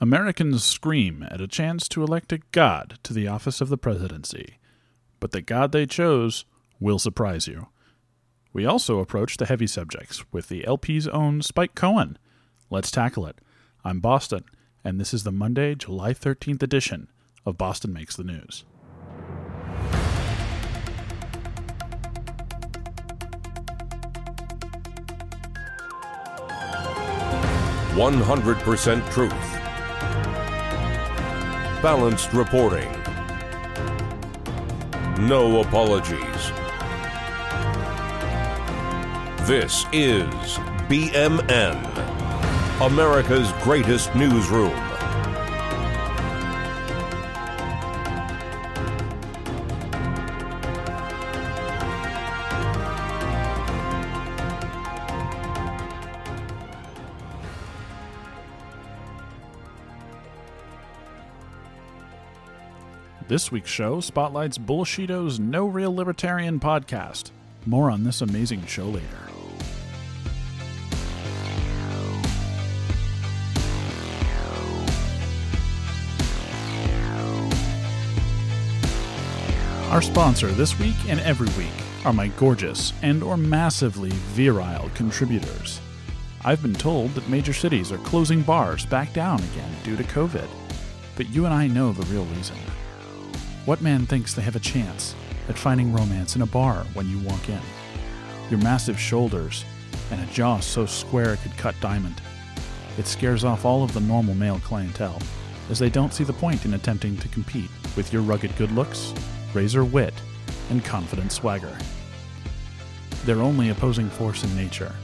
Americans scream at a chance to elect a god to the office of the presidency, but the god they chose will surprise you. We also approach the heavy subjects with the LP's own Spike Cohen. Let's tackle it. I'm Boston, and this is the Monday, July 13th edition of Boston Makes the News. 100% truth. Balanced reporting. No apologies. This is BMN, America's greatest newsroom. This week's show spotlights Bullshito's No Real Libertarian podcast. More on this amazing show later. Our sponsor this week and every week are my gorgeous and or massively virile contributors. I've been told that major cities are closing bars back down again due to COVID. But you and I know the real reason. What man thinks they have a chance at finding romance in a bar when you walk in? Your massive shoulders and a jaw so square it could cut diamond. It scares off all of the normal male clientele, as they don't see the point in attempting to compete with your rugged good looks, razor wit, and confident swagger. Their only opposing force in nature,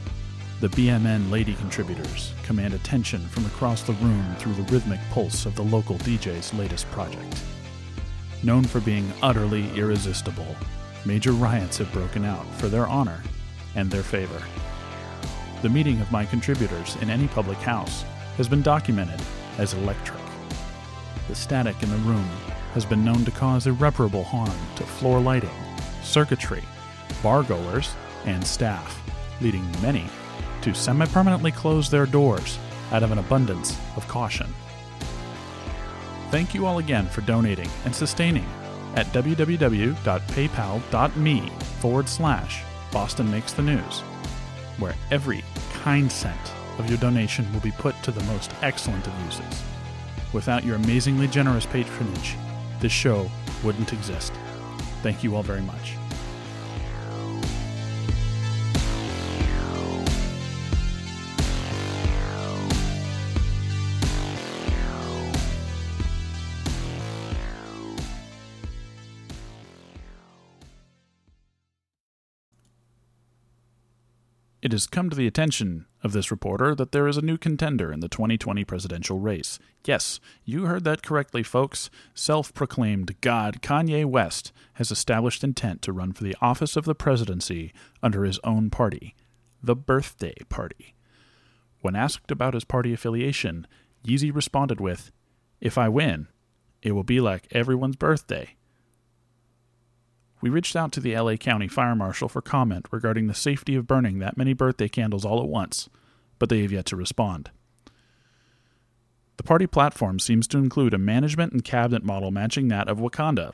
the BMN lady contributors command attention from across the room through the rhythmic pulse of the local DJ's latest project. Known for being utterly irresistible, major riots have broken out for their honor and their favor. The meeting of my contributors in any public house has been documented as electric. The static in the room has been known to cause irreparable harm to floor lighting, circuitry, bar goers, and staff, leading many to semi permanently close their doors out of an abundance of caution. Thank you all again for donating and sustaining at www.paypal.me forward slash Boston Makes the News, where every kind cent of your donation will be put to the most excellent of uses. Without your amazingly generous patronage, this show wouldn't exist. Thank you all very much. It has come to the attention of this reporter that there is a new contender in the 2020 presidential race. Yes, you heard that correctly, folks. Self proclaimed God Kanye West has established intent to run for the office of the presidency under his own party, the Birthday Party. When asked about his party affiliation, Yeezy responded with, If I win, it will be like everyone's birthday. We reached out to the LA County Fire Marshal for comment regarding the safety of burning that many birthday candles all at once, but they have yet to respond. The party platform seems to include a management and cabinet model matching that of Wakanda.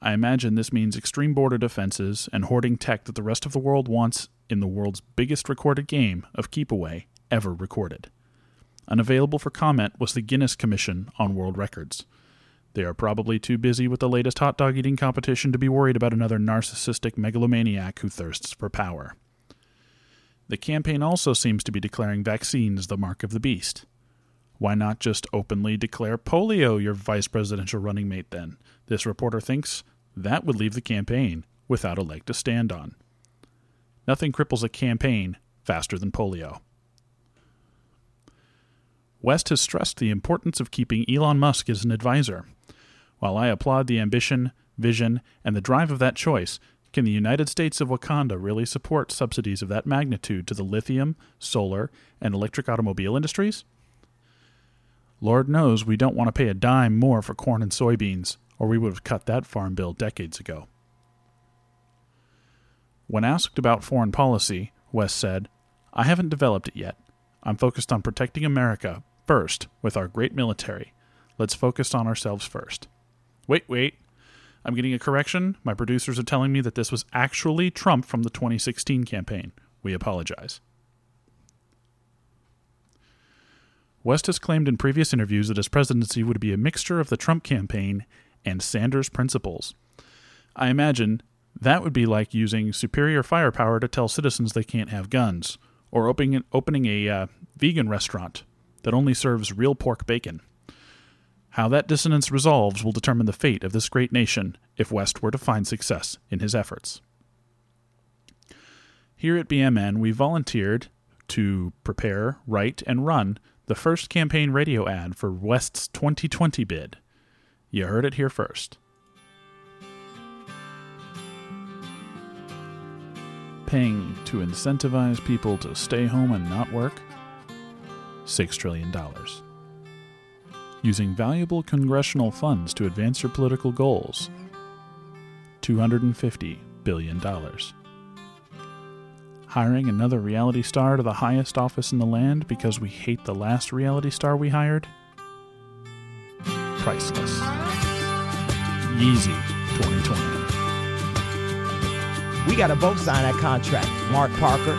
I imagine this means extreme border defenses and hoarding tech that the rest of the world wants in the world's biggest recorded game of Keep Away ever recorded. Unavailable for comment was the Guinness Commission on World Records. They are probably too busy with the latest hot dog eating competition to be worried about another narcissistic megalomaniac who thirsts for power. The campaign also seems to be declaring vaccines the mark of the beast. Why not just openly declare polio your vice presidential running mate then? This reporter thinks that would leave the campaign without a leg to stand on. Nothing cripples a campaign faster than polio. West has stressed the importance of keeping Elon Musk as an advisor. While I applaud the ambition, vision, and the drive of that choice, can the United States of Wakanda really support subsidies of that magnitude to the lithium, solar, and electric automobile industries? Lord knows we don't want to pay a dime more for corn and soybeans, or we would have cut that farm bill decades ago. When asked about foreign policy, West said, I haven't developed it yet. I'm focused on protecting America First, with our great military. Let's focus on ourselves first. Wait, wait. I'm getting a correction. My producers are telling me that this was actually Trump from the 2016 campaign. We apologize. West has claimed in previous interviews that his presidency would be a mixture of the Trump campaign and Sanders' principles. I imagine that would be like using superior firepower to tell citizens they can't have guns, or opening, opening a uh, vegan restaurant that only serves real pork bacon. How that dissonance resolves will determine the fate of this great nation if West were to find success in his efforts. Here at BMN, we volunteered to prepare, write, and run the first campaign radio ad for West's 2020 bid. You heard it here first. Paying to incentivize people to stay home and not work? $6 trillion. Using valuable congressional funds to advance your political goals? $250 billion. Hiring another reality star to the highest office in the land because we hate the last reality star we hired? Priceless. Yeezy 2020. We got to both sign that contract, Mark Parker.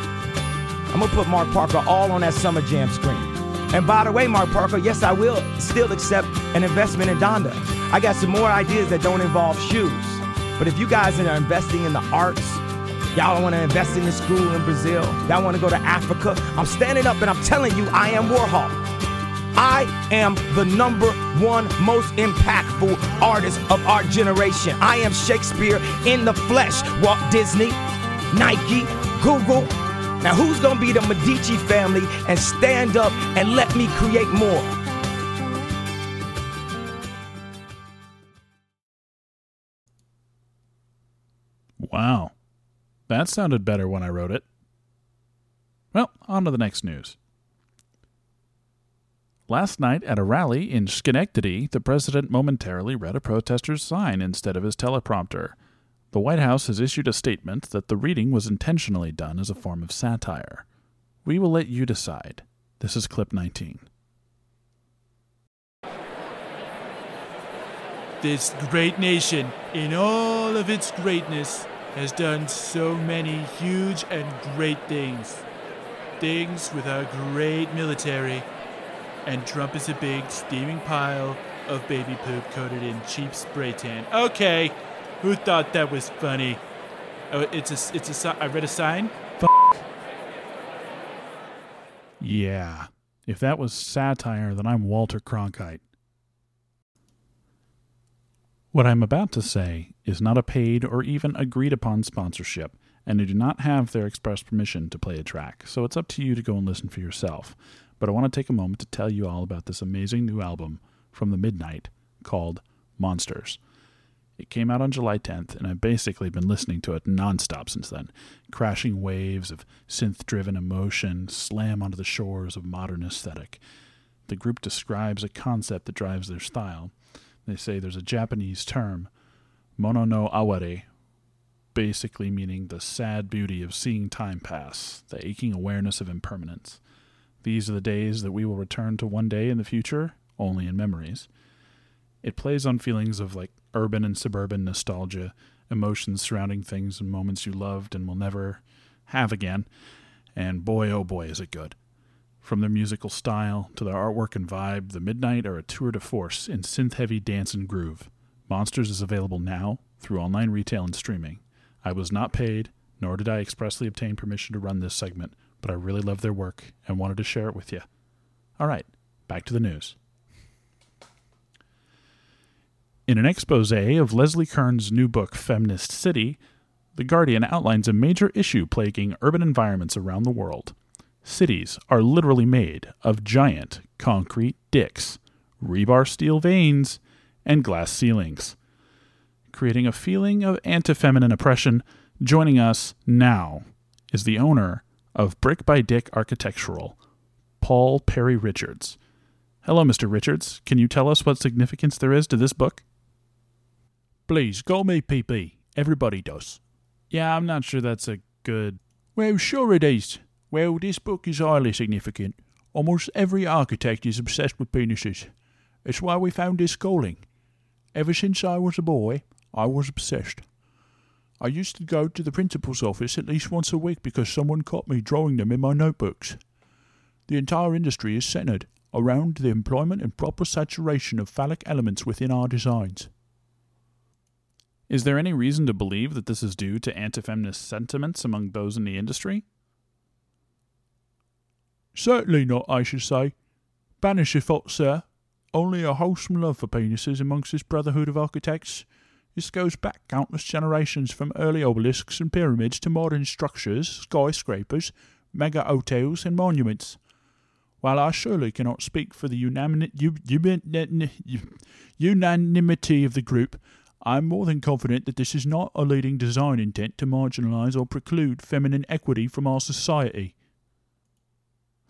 I'm to put Mark Parker all on that Summer Jam screen. And by the way, Mark Parker, yes, I will still accept an investment in Donda. I got some more ideas that don't involve shoes. But if you guys are investing in the arts, y'all want to invest in the school in Brazil, y'all want to go to Africa, I'm standing up and I'm telling you, I am Warhol. I am the number one most impactful artist of our generation. I am Shakespeare in the flesh. Walt Disney, Nike, Google. Now, who's to be the Medici family and stand up and let me create more? Wow. That sounded better when I wrote it. Well, on to the next news. Last night at a rally in Schenectady, the president momentarily read a protester's sign instead of his teleprompter. The White House has issued a statement that the reading was intentionally done as a form of satire. We will let you decide. This is clip 19. This great nation, in all of its greatness, has done so many huge and great things. Things with our great military. And Trump is a big steaming pile of baby poop coated in cheap spray tan. Okay, who thought that was funny? Oh, it's a, it's a, I read a sign. Yeah. If that was satire, then I'm Walter Cronkite. What I'm about to say is not a paid or even agreed upon sponsorship, and I do not have their express permission to play a track, so it's up to you to go and listen for yourself. But I want to take a moment to tell you all about this amazing new album from the Midnight called Monsters. It came out on July 10th, and I've basically been listening to it nonstop since then. Crashing waves of synth driven emotion slam onto the shores of modern aesthetic. The group describes a concept that drives their style. They say there's a Japanese term, mono no aware, basically meaning the sad beauty of seeing time pass, the aching awareness of impermanence. These are the days that we will return to one day in the future, only in memories. It plays on feelings of like urban and suburban nostalgia, emotions surrounding things and moments you loved and will never have again, and boy oh boy is it good. From their musical style to their artwork and vibe, The Midnight are a tour de force in synth heavy dance and groove. Monsters is available now through online retail and streaming. I was not paid, nor did I expressly obtain permission to run this segment, but I really love their work and wanted to share it with you. All right, back to the news. In an expose of Leslie Kern's new book, Feminist City, The Guardian outlines a major issue plaguing urban environments around the world. Cities are literally made of giant concrete dicks, rebar steel veins, and glass ceilings. Creating a feeling of anti feminine oppression, joining us now is the owner of Brick by Dick Architectural, Paul Perry Richards. Hello, Mr. Richards. Can you tell us what significance there is to this book? Please, call me PP. Everybody does. Yeah, I'm not sure that's a good. Well, sure it is. Well, this book is highly significant. Almost every architect is obsessed with penises. It's why we found this calling. Ever since I was a boy, I was obsessed. I used to go to the principal's office at least once a week because someone caught me drawing them in my notebooks. The entire industry is centered around the employment and proper saturation of phallic elements within our designs. Is there any reason to believe that this is due to anti-feminist sentiments among those in the industry? Certainly not, I should say. Banish your thoughts, sir. Only a wholesome love for penises amongst this brotherhood of architects. This goes back countless generations from early obelisks and pyramids to modern structures, skyscrapers, mega hotels, and monuments. While I surely cannot speak for the unanimity of the group, I am more than confident that this is not a leading design intent to marginalize or preclude feminine equity from our society.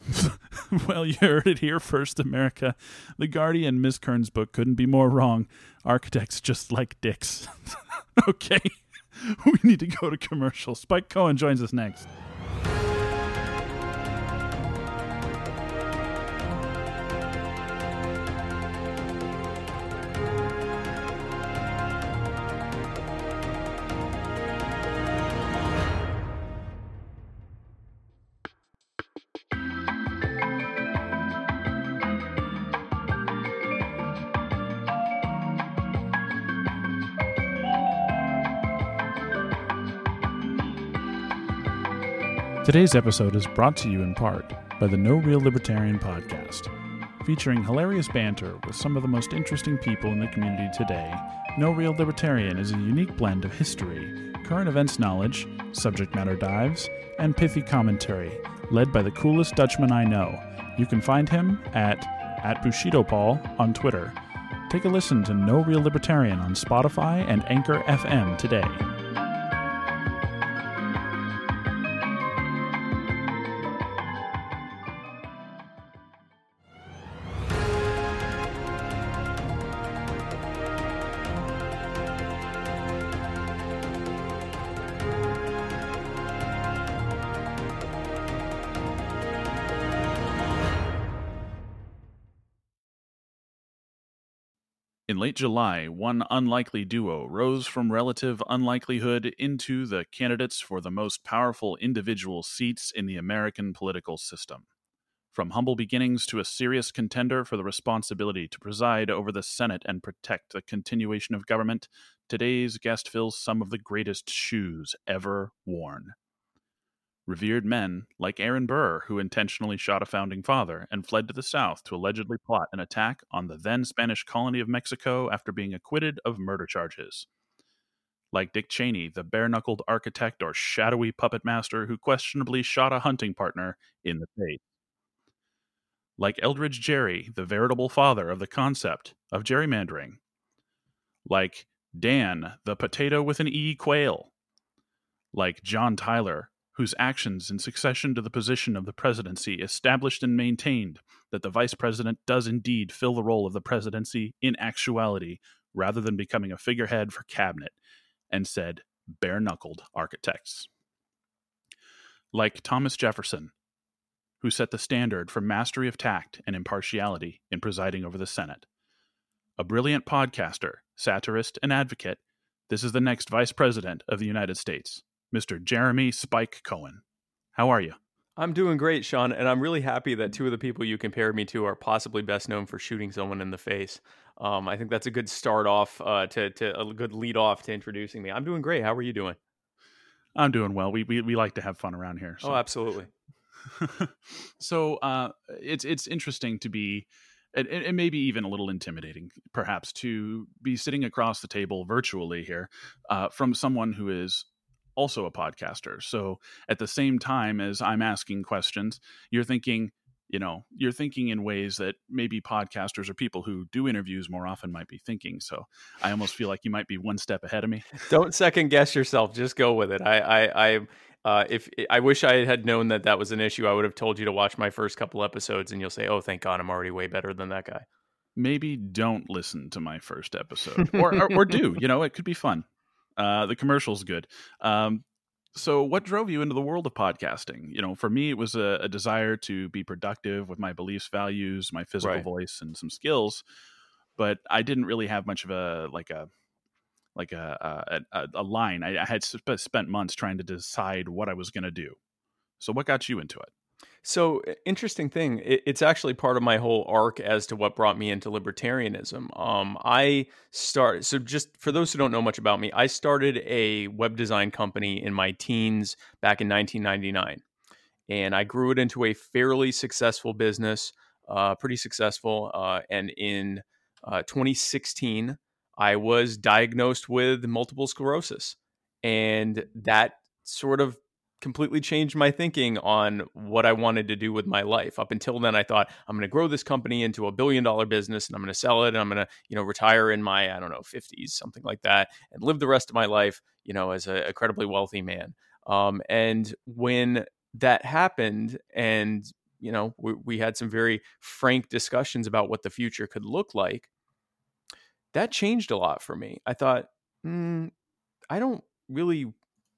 well, you heard it here first, America. The Guardian, Miss Kern's book couldn't be more wrong. Architects just like dicks. okay, we need to go to commercial. Spike Cohen joins us next. Today's episode is brought to you in part by the No Real Libertarian podcast. Featuring hilarious banter with some of the most interesting people in the community today, No Real Libertarian is a unique blend of history, current events knowledge, subject matter dives, and pithy commentary, led by the coolest Dutchman I know. You can find him at at Bushido Paul on Twitter. Take a listen to No Real Libertarian on Spotify and Anchor FM today. Late July, one unlikely duo rose from relative unlikelihood into the candidates for the most powerful individual seats in the American political system. From humble beginnings to a serious contender for the responsibility to preside over the Senate and protect the continuation of government, today's guest fills some of the greatest shoes ever worn revered men like Aaron Burr, who intentionally shot a founding father and fled to the South to allegedly plot an attack on the then Spanish colony of Mexico after being acquitted of murder charges. Like Dick Cheney, the bare knuckled architect or shadowy puppet master who questionably shot a hunting partner in the face. Like Elbridge Gerry, the veritable father of the concept of gerrymandering. Like Dan, the potato with an E Quayle. Like John Tyler, whose actions in succession to the position of the presidency established and maintained that the vice president does indeed fill the role of the presidency in actuality rather than becoming a figurehead for cabinet, and said bare knuckled architects. Like Thomas Jefferson, who set the standard for mastery of tact and impartiality in presiding over the Senate. A brilliant podcaster, satirist, and advocate, this is the next Vice President of the United States. Mr. Jeremy Spike Cohen. How are you? I'm doing great, Sean, and I'm really happy that two of the people you compared me to are possibly best known for shooting someone in the face. Um, I think that's a good start off uh, to, to a good lead off to introducing me. I'm doing great. How are you doing? I'm doing well. We we, we like to have fun around here. So. Oh, absolutely. so uh, it's it's interesting to be and, and, maybe even a little intimidating, perhaps, to be sitting across the table virtually here uh, from someone who is also a podcaster. So at the same time as I'm asking questions, you're thinking, you know, you're thinking in ways that maybe podcasters or people who do interviews more often might be thinking. So I almost feel like you might be one step ahead of me. Don't second guess yourself. Just go with it. I, I, I uh, if I wish I had known that that was an issue, I would have told you to watch my first couple episodes, and you'll say, "Oh, thank God, I'm already way better than that guy." Maybe don't listen to my first episode, or, or, or do. You know, it could be fun. Uh, the commercial's good. Um, so what drove you into the world of podcasting you know for me it was a, a desire to be productive with my beliefs values my physical Right. voice and some skills but i didn't really have much of a like a like a a, a, line I, I had sp- spent months trying to decide what i was going to do so what got you into it So interesting thing. It, it's actually part of my whole arc as to what brought me into libertarianism. Um, I started. so just for those who don't know much about me, I started a web design company in my teens back in 1999, and I grew it into a fairly successful business, uh, pretty successful. Uh, and in uh, 2016, I was diagnosed with multiple sclerosis, and that sort of completely changed my thinking on what I wanted to do with my life. Up until then, I thought I'm going to grow this company into a billion dollar business and I'm going to sell it and I'm going to, you know, retire in my, I don't know, 50s, something like that, and live the rest of my life, you know, as a incredibly wealthy man. Um, and when that happened and, you know, we, we had some very frank discussions about what the future could look like, that changed a lot for me. I thought, mm, I don't really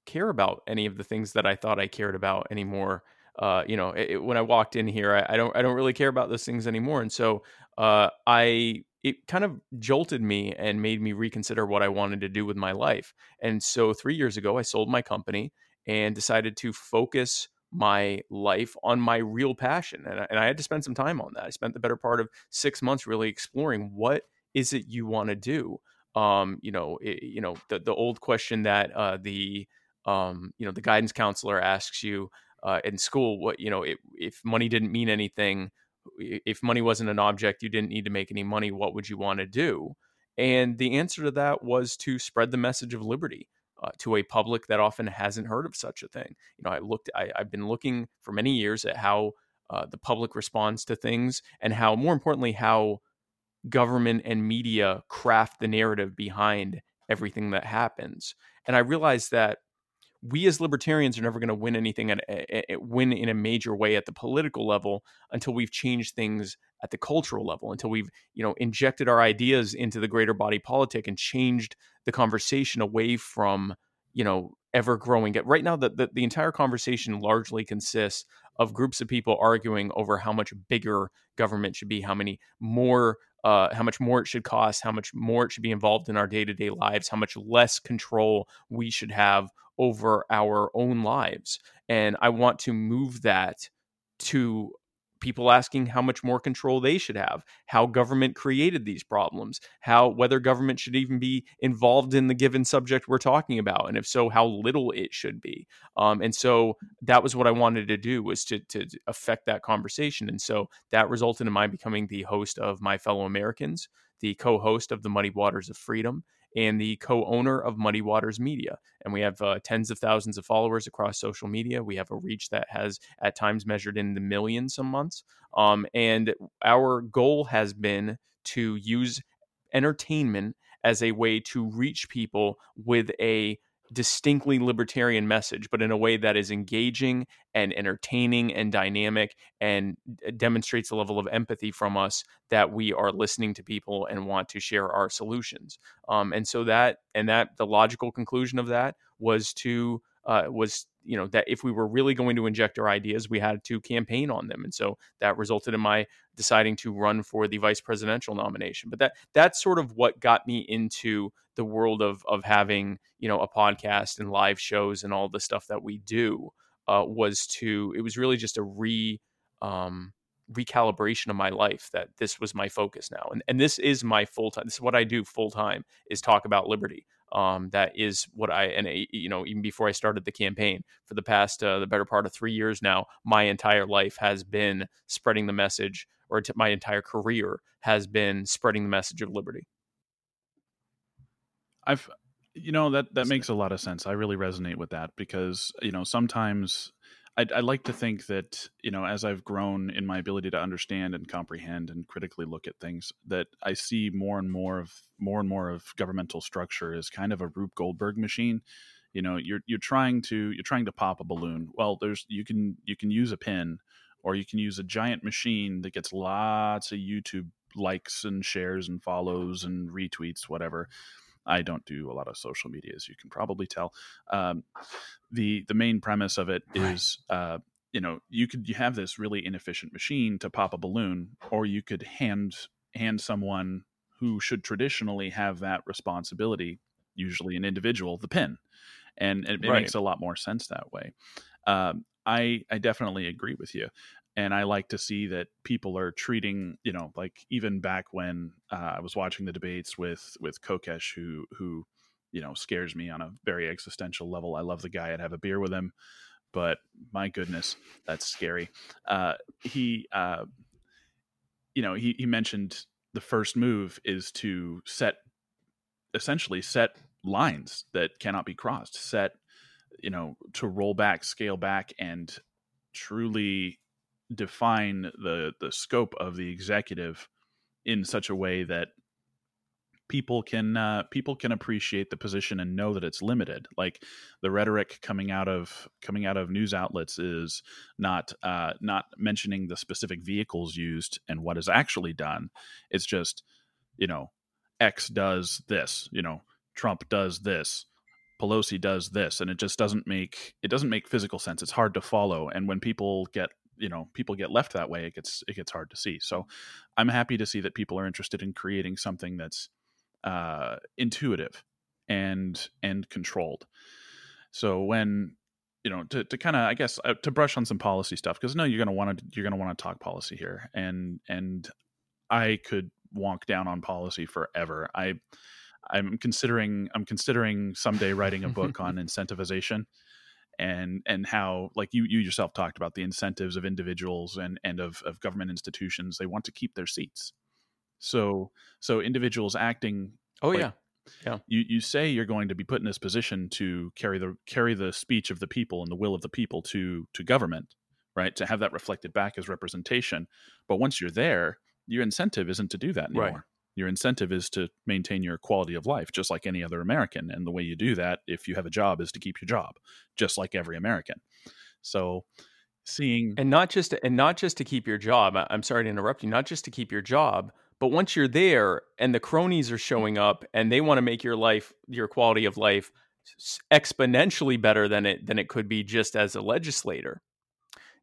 care about any of the things that I thought I cared about anymore. Uh, you know, it, when I walked in here, I, I don't I don't really care about those things anymore, and so uh, I it kind of jolted me and made me reconsider what I wanted to do with my life. And so three years ago, I sold my company and decided to focus my life on my real passion, and I, and I had to spend some time on that. I spent the better part of six months really exploring what is it you want to do. Um, you know, it, you know the the old question that uh, the um, you know the guidance counselor asks you uh, in school what you know if, if money didn't mean anything if money wasn't an object you didn't need to make any money what would you want to do? And the answer to that was to spread the message of liberty uh, to a public that often hasn't heard of such a thing. You know i looked I, i've been looking for many years at how uh, the public responds to things and how more importantly how government and media craft the narrative behind everything that happens. And i realized that we as libertarians are never going to win anything at, at, at- win in a major way at the political level until we've changed things at the cultural level until we've you know injected our ideas into the greater body politic and changed the conversation away from you know ever growing right now the, the, the entire conversation largely consists of groups of people arguing over how much bigger government should be how many more uh, how much more it should cost how much more it should be involved in our day-to-day lives how much less control we should have over our own lives. And I want to move that to people asking how much more control they should have, how government created these problems, how whether government should even be involved in the given subject we're talking about, and if so, how little it should be. Um, and so that was what I wanted to do was to to affect that conversation. And so that resulted in my becoming the host of My Fellow Americans, the co-host of the Muddy Waters of Freedom, and the co-owner of Muddy Waters Media. And we have uh, tens of thousands of followers across social media. We have a reach that has at times measured in the millions some months. Um, and our goal has been to use entertainment as a way to reach people with a distinctly libertarian message, but in a way that is engaging and entertaining and dynamic and demonstrates a level of empathy from us that we are listening to people and want to share our solutions. Um, and so that and that the logical conclusion of that was to uh, was you know that if we were really going to inject our ideas, we had to campaign on them, and so that resulted in my deciding to run for the vice presidential nomination. But that that's sort of what got me into the world of of having you know a podcast and live shows and all the stuff that we do uh, was to it was really just a re um, recalibration of my life that this was my focus now. And and this is my full time this is what I do full time is talk about liberty um, that is what I and uh, you know even before I started the campaign for the past uh, the better part of three years now my entire life has been spreading the message or t- my entire career has been spreading the message of liberty I've you know that that makes a lot of sense. I really resonate with that because you know sometimes I, I like to think that you know as I've grown in my ability to understand and comprehend and critically look at things, that I see more and more of more and more of governmental structure as kind of a Rube Goldberg machine. You know, you're you're trying to you're trying to pop a balloon. Well, there's you can you can use a pin, or you can use a giant machine that gets lots of YouTube likes and shares and follows and retweets, whatever I don't do a lot of social media, as you can probably tell. Um, the the main premise of it is, uh, you know, you could you have this really inefficient machine to pop a balloon, or you could hand hand someone who should traditionally have that responsibility, usually an individual, the pin, and, it, it right. makes a lot more sense that way. Um, I I definitely agree with you and I like to see that people are treating, you know, like even back when uh, I was watching the debates with with Kokesh, who who, you know, scares me on a very existential level. I love the guy. I'd have a beer with him, but my goodness, that's scary. Uh, he, uh, you know, he he mentioned the first move is to set, essentially set lines that cannot be crossed. Set, you know, to roll back, scale back, and truly define the the scope of the executive in such a way that people can uh, people can appreciate the position and know that it's limited. Like the rhetoric coming out of coming out of news outlets is not uh, not mentioning the specific vehicles used and what is actually done. It's just you know X does this. You know Trump does this. Pelosi does this, and it just doesn't make it doesn't make physical sense. It's hard to follow, and when people get you know people get left that way it gets it gets hard to see. So i'm happy to see that people are interested in creating something that's uh, intuitive and and controlled. So when you know to, to kind of i guess uh, to brush on some policy stuff because no you're going to want to you're going to want to talk policy here and and i could walk down on policy forever. I i'm considering i'm considering someday writing a book on incentivization and and how like you you yourself talked about the incentives of individuals and and of, of government institutions they want to keep their seats. So so individuals acting oh like, yeah. Yeah. you you say you're going to be put in this position to carry the carry the speech of the people and the will of the people to to government right? To have that reflected back as representation. But once you're there your incentive isn't to do that anymore. right your incentive is to maintain your quality of life just like any other american and the way you do that if you have a job is to keep your job just like every american. So seeing and not just to, and not just to keep your job i'm sorry to interrupt you not just to keep your job but once you're there and the cronies are showing up and they want to make your life your quality of life exponentially better than it than it could be just as a legislator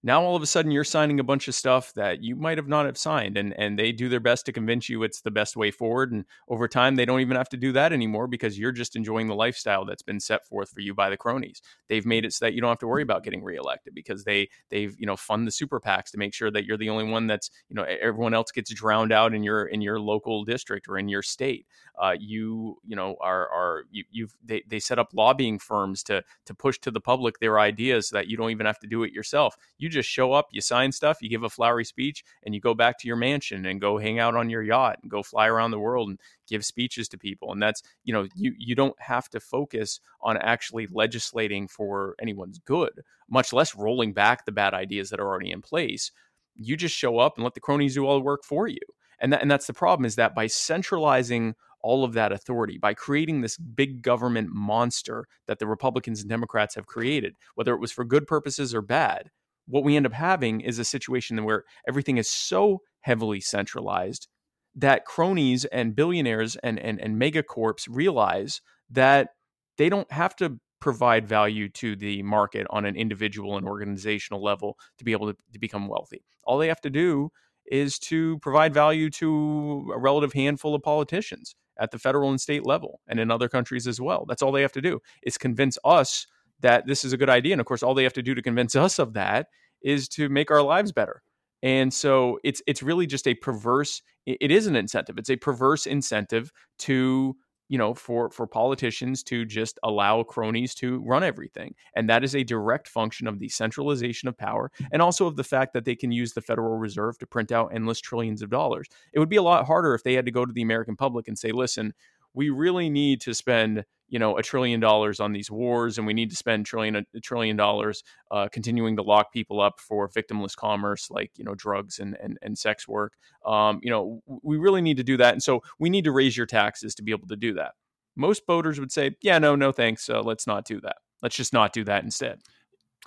now all of a sudden you're signing a bunch of stuff that you might have not have signed and and they do their best to convince you it's the best way forward and over time they don't even have to do that anymore because you're just enjoying the lifestyle that's been set forth for you by the cronies. They've made it so that you don't have to worry mm-hmm. about getting reelected because they they've you know fund the super PACs to make sure that you're the only one that's you know everyone else gets drowned out in your in your local district or in your state uh, you you know are are you, you've they, they set up lobbying firms to to push to the public their ideas so that you don't even have to do it yourself you just show up, you sign stuff, you give a flowery speech, and you go back to your mansion and go hang out on your yacht and go fly around the world and give speeches to people. And that's, you know, you you don't have to focus on actually legislating for anyone's good, much less rolling back the bad ideas that are already in place. You just show up and let the cronies do all the work for you. And that, and that's the problem is that by centralizing all of that authority by creating this big government monster that the Republicans and Democrats have created, whether it was for good purposes or bad, what we end up having is a situation where everything is so heavily centralized that cronies and billionaires and, and, and megacorps realize that they don't have to provide value to the market on an individual and organizational level to be able to, to become wealthy. All they have to do is to provide value to a relative handful of politicians at the federal and state level and in other countries as well. That's all they have to do is convince us that this is a good idea. And of course, all they have to do to convince us of that is to make our lives better. And so it's it's really just a perverse it is an incentive. It's a perverse incentive to you know for for politicians to just allow cronies to run everything. And that is a direct function of the centralization of power and also of the fact that they can use the federal reserve to print out endless trillions of dollars. It would be a lot harder if they had to go to the american public and say listen we really need to spend you know a trillion dollars on these wars and we need to spend trillion a trillion dollars uh, continuing to lock people up for victimless commerce like you know drugs and and, and sex work. Um, you know we really need to do that and so we need to raise your taxes to be able to do that. Most voters would say yeah no no thanks uh, let's not do that. Let's just not do that instead.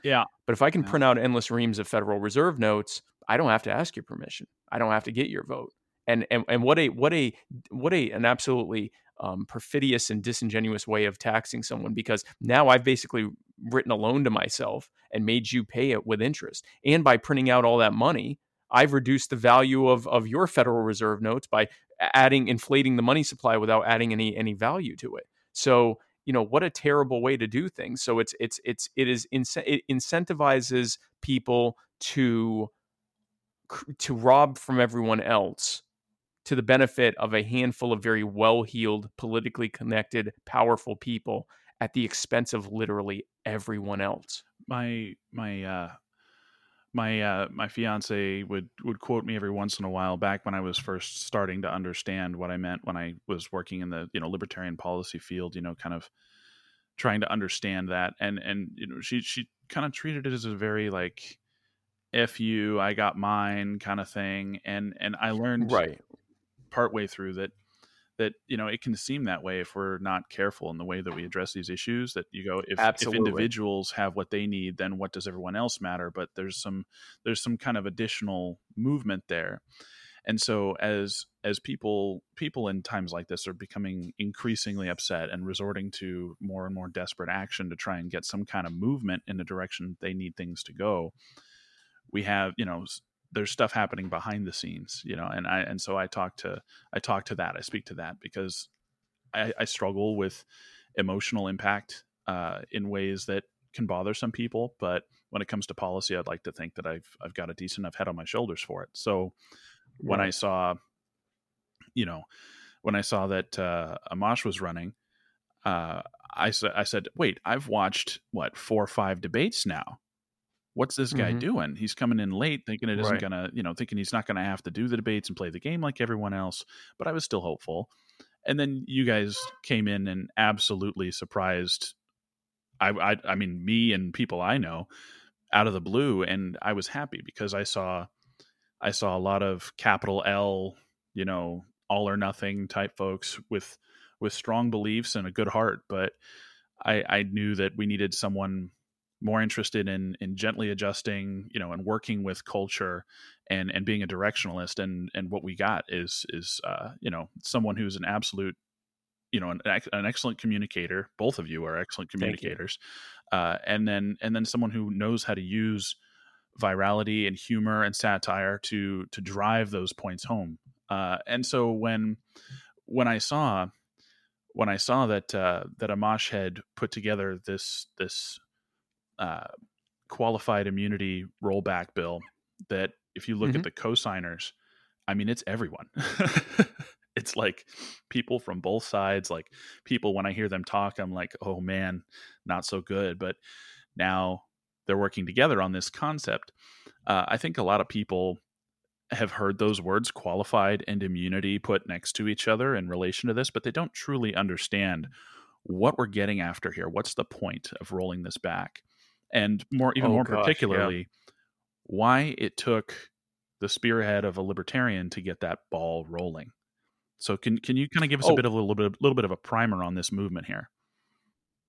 Yeah. But if i can print out endless reams of federal reserve notes i don't have to ask your permission. I don't have to get your vote and and, and what a what a what a an absolutely um, perfidious and disingenuous way of taxing someone because now I've basically written a loan to myself and made you pay it with interest. And by printing out all that money, I've reduced the value of, of your Federal Reserve notes by adding inflating the money supply without adding any any value to it. So you know what a terrible way to do things. So it's it's it's it is it incentivizes people to to rob from everyone else to the benefit of a handful of very well-heeled, politically connected, powerful people at the expense of literally everyone else. My my uh my uh, my fiance would would quote me every once in a while back when I was first starting to understand what I meant when I was working in the you know libertarian policy field. You know, kind of trying to understand that, and and you know she she kind of treated it as a very like "f you, I got mine" kind of thing, and and I learned right partway through that that you know it can seem that way if we're not careful in the way that we address these issues that you go if, if individuals have what they need then what does everyone else matter? But there's some there's some kind of additional movement there. And so as as people people in times like this are becoming increasingly upset and resorting to more and more desperate action to try and get some kind of movement in the direction they need things to go we have you know there's stuff happening behind the scenes, you know, and I and so I talk to I talk to that, I speak to that because I, I struggle with emotional impact uh, in ways that can bother some people, but when it comes to policy, I'd like to think that I've I've got a decent enough head on my shoulders for it. So when I saw, you know, when I saw that uh, Amash was running, uh, I said I said, wait, I've watched what four or five debates now what's this guy mm-hmm. doing? He's coming in late, thinking it isn't right. gonna, you know, thinking he's not gonna have to do the debates and play the game like everyone else. But I was still hopeful. And then you guys came in and absolutely surprised. I, I, I mean, me and people I know out of the blue, and I was happy because I saw, I saw a lot of capital L, you know, all or nothing type folks with with strong beliefs and a good heart, but I, I knew that we needed someone more interested in in gently adjusting, you know, and working with culture and and being a directionalist. And and what we got is is uh, you know someone who's an absolute you know an, an excellent communicator. Both of you are excellent communicators, uh, and then and then someone who knows how to use virality and humor and satire to to drive those points home. Uh, and so when when I saw when I saw that uh, that Amash had put together this this uh, qualified immunity rollback bill that if you look mm-hmm. at the co-signers, I mean, it's everyone. it's like people from both sides. Like people, when I hear them talk, I'm like, oh man, not so good. But now they're working together on this concept. Uh, I think a lot of people have heard those words qualified and immunity put next to each other in relation to this, but they don't truly understand what we're getting after here. What's the point of rolling this back? And more even oh, more gosh, particularly yeah. why it took the spearhead of a libertarian to get that ball rolling. So can can you kind of give us oh. a bit of a little bit little bit of a primer on this movement here?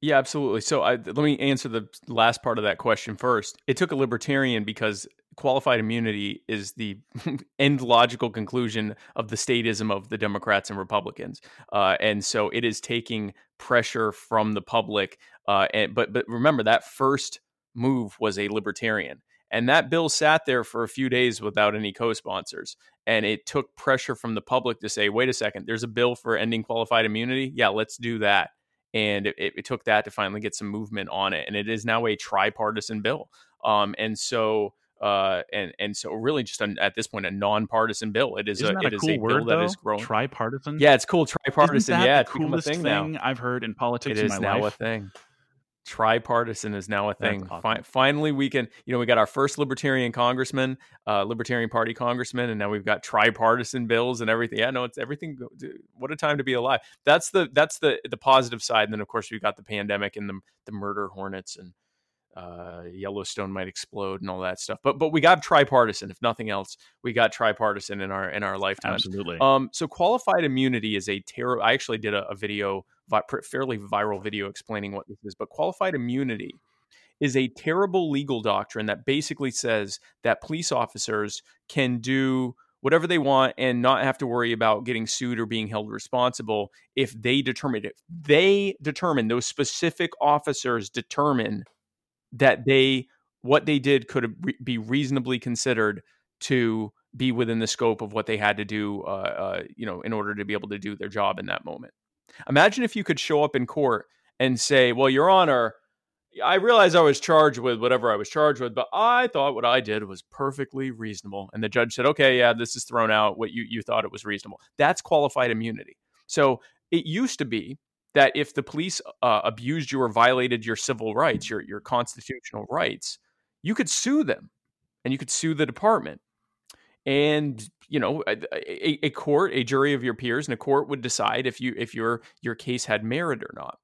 Yeah, absolutely. So I, let me answer the last part of that question first. It took a libertarian because qualified immunity is the end logical conclusion of the statism of the Democrats and Republicans, uh, and so it is taking pressure from the public. Uh, and, but but remember that first move was a libertarian. And that bill sat there for a few days without any co sponsors. And it took pressure from the public to say, wait a second, there's a bill for ending qualified immunity. Yeah, let's do that. And it, it took that to finally get some movement on it. And it is now a tripartisan bill. Um, and so, uh, and and so really just an, at this point a nonpartisan bill. It is Isn't a, it a is cool a word, bill though? that is growing. Tripartisan. Yeah, it's cool. Tripartisan. yeah, it's the coolest thing, thing I've heard in politics. It is in now life. a thing tripartisan is now a thing. Awesome. Fi- finally, we can, you know, we got our first libertarian congressman, uh, Libertarian Party congressman, and now we've got tripartisan bills and everything. Yeah, no, it's everything. What a time to be alive. That's the that's the the positive side. And then of course we've got the pandemic and the the murder hornets and uh, Yellowstone might explode and all that stuff. But but we got tripartisan. If nothing else, we got tripartisan in our in our lifetime. Absolutely. Um. So qualified immunity is a terror. I actually did a, a video, fairly viral video, explaining what this is. But qualified immunity is a terrible legal doctrine that basically says that police officers can do whatever they want and not have to worry about getting sued or being held responsible if they determine it. They determine those specific officers determine that they what they did could be reasonably considered to be within the scope of what they had to do, uh, uh, you know, in order to be able to do their job in that moment. Imagine if you could show up in court and say, "Well, Your Honor, I realize I was charged with whatever I was charged with, but I thought what I did was perfectly reasonable." And the judge said, "Okay, yeah, this is thrown out. What you you thought it was reasonable." That's qualified immunity. So it used to be that if the police uh, abused you or violated your civil rights, your your constitutional rights, you could sue them, and you could sue the department and you know a, a, court a jury of your peers and a court would decide if you if your your case had merit or not.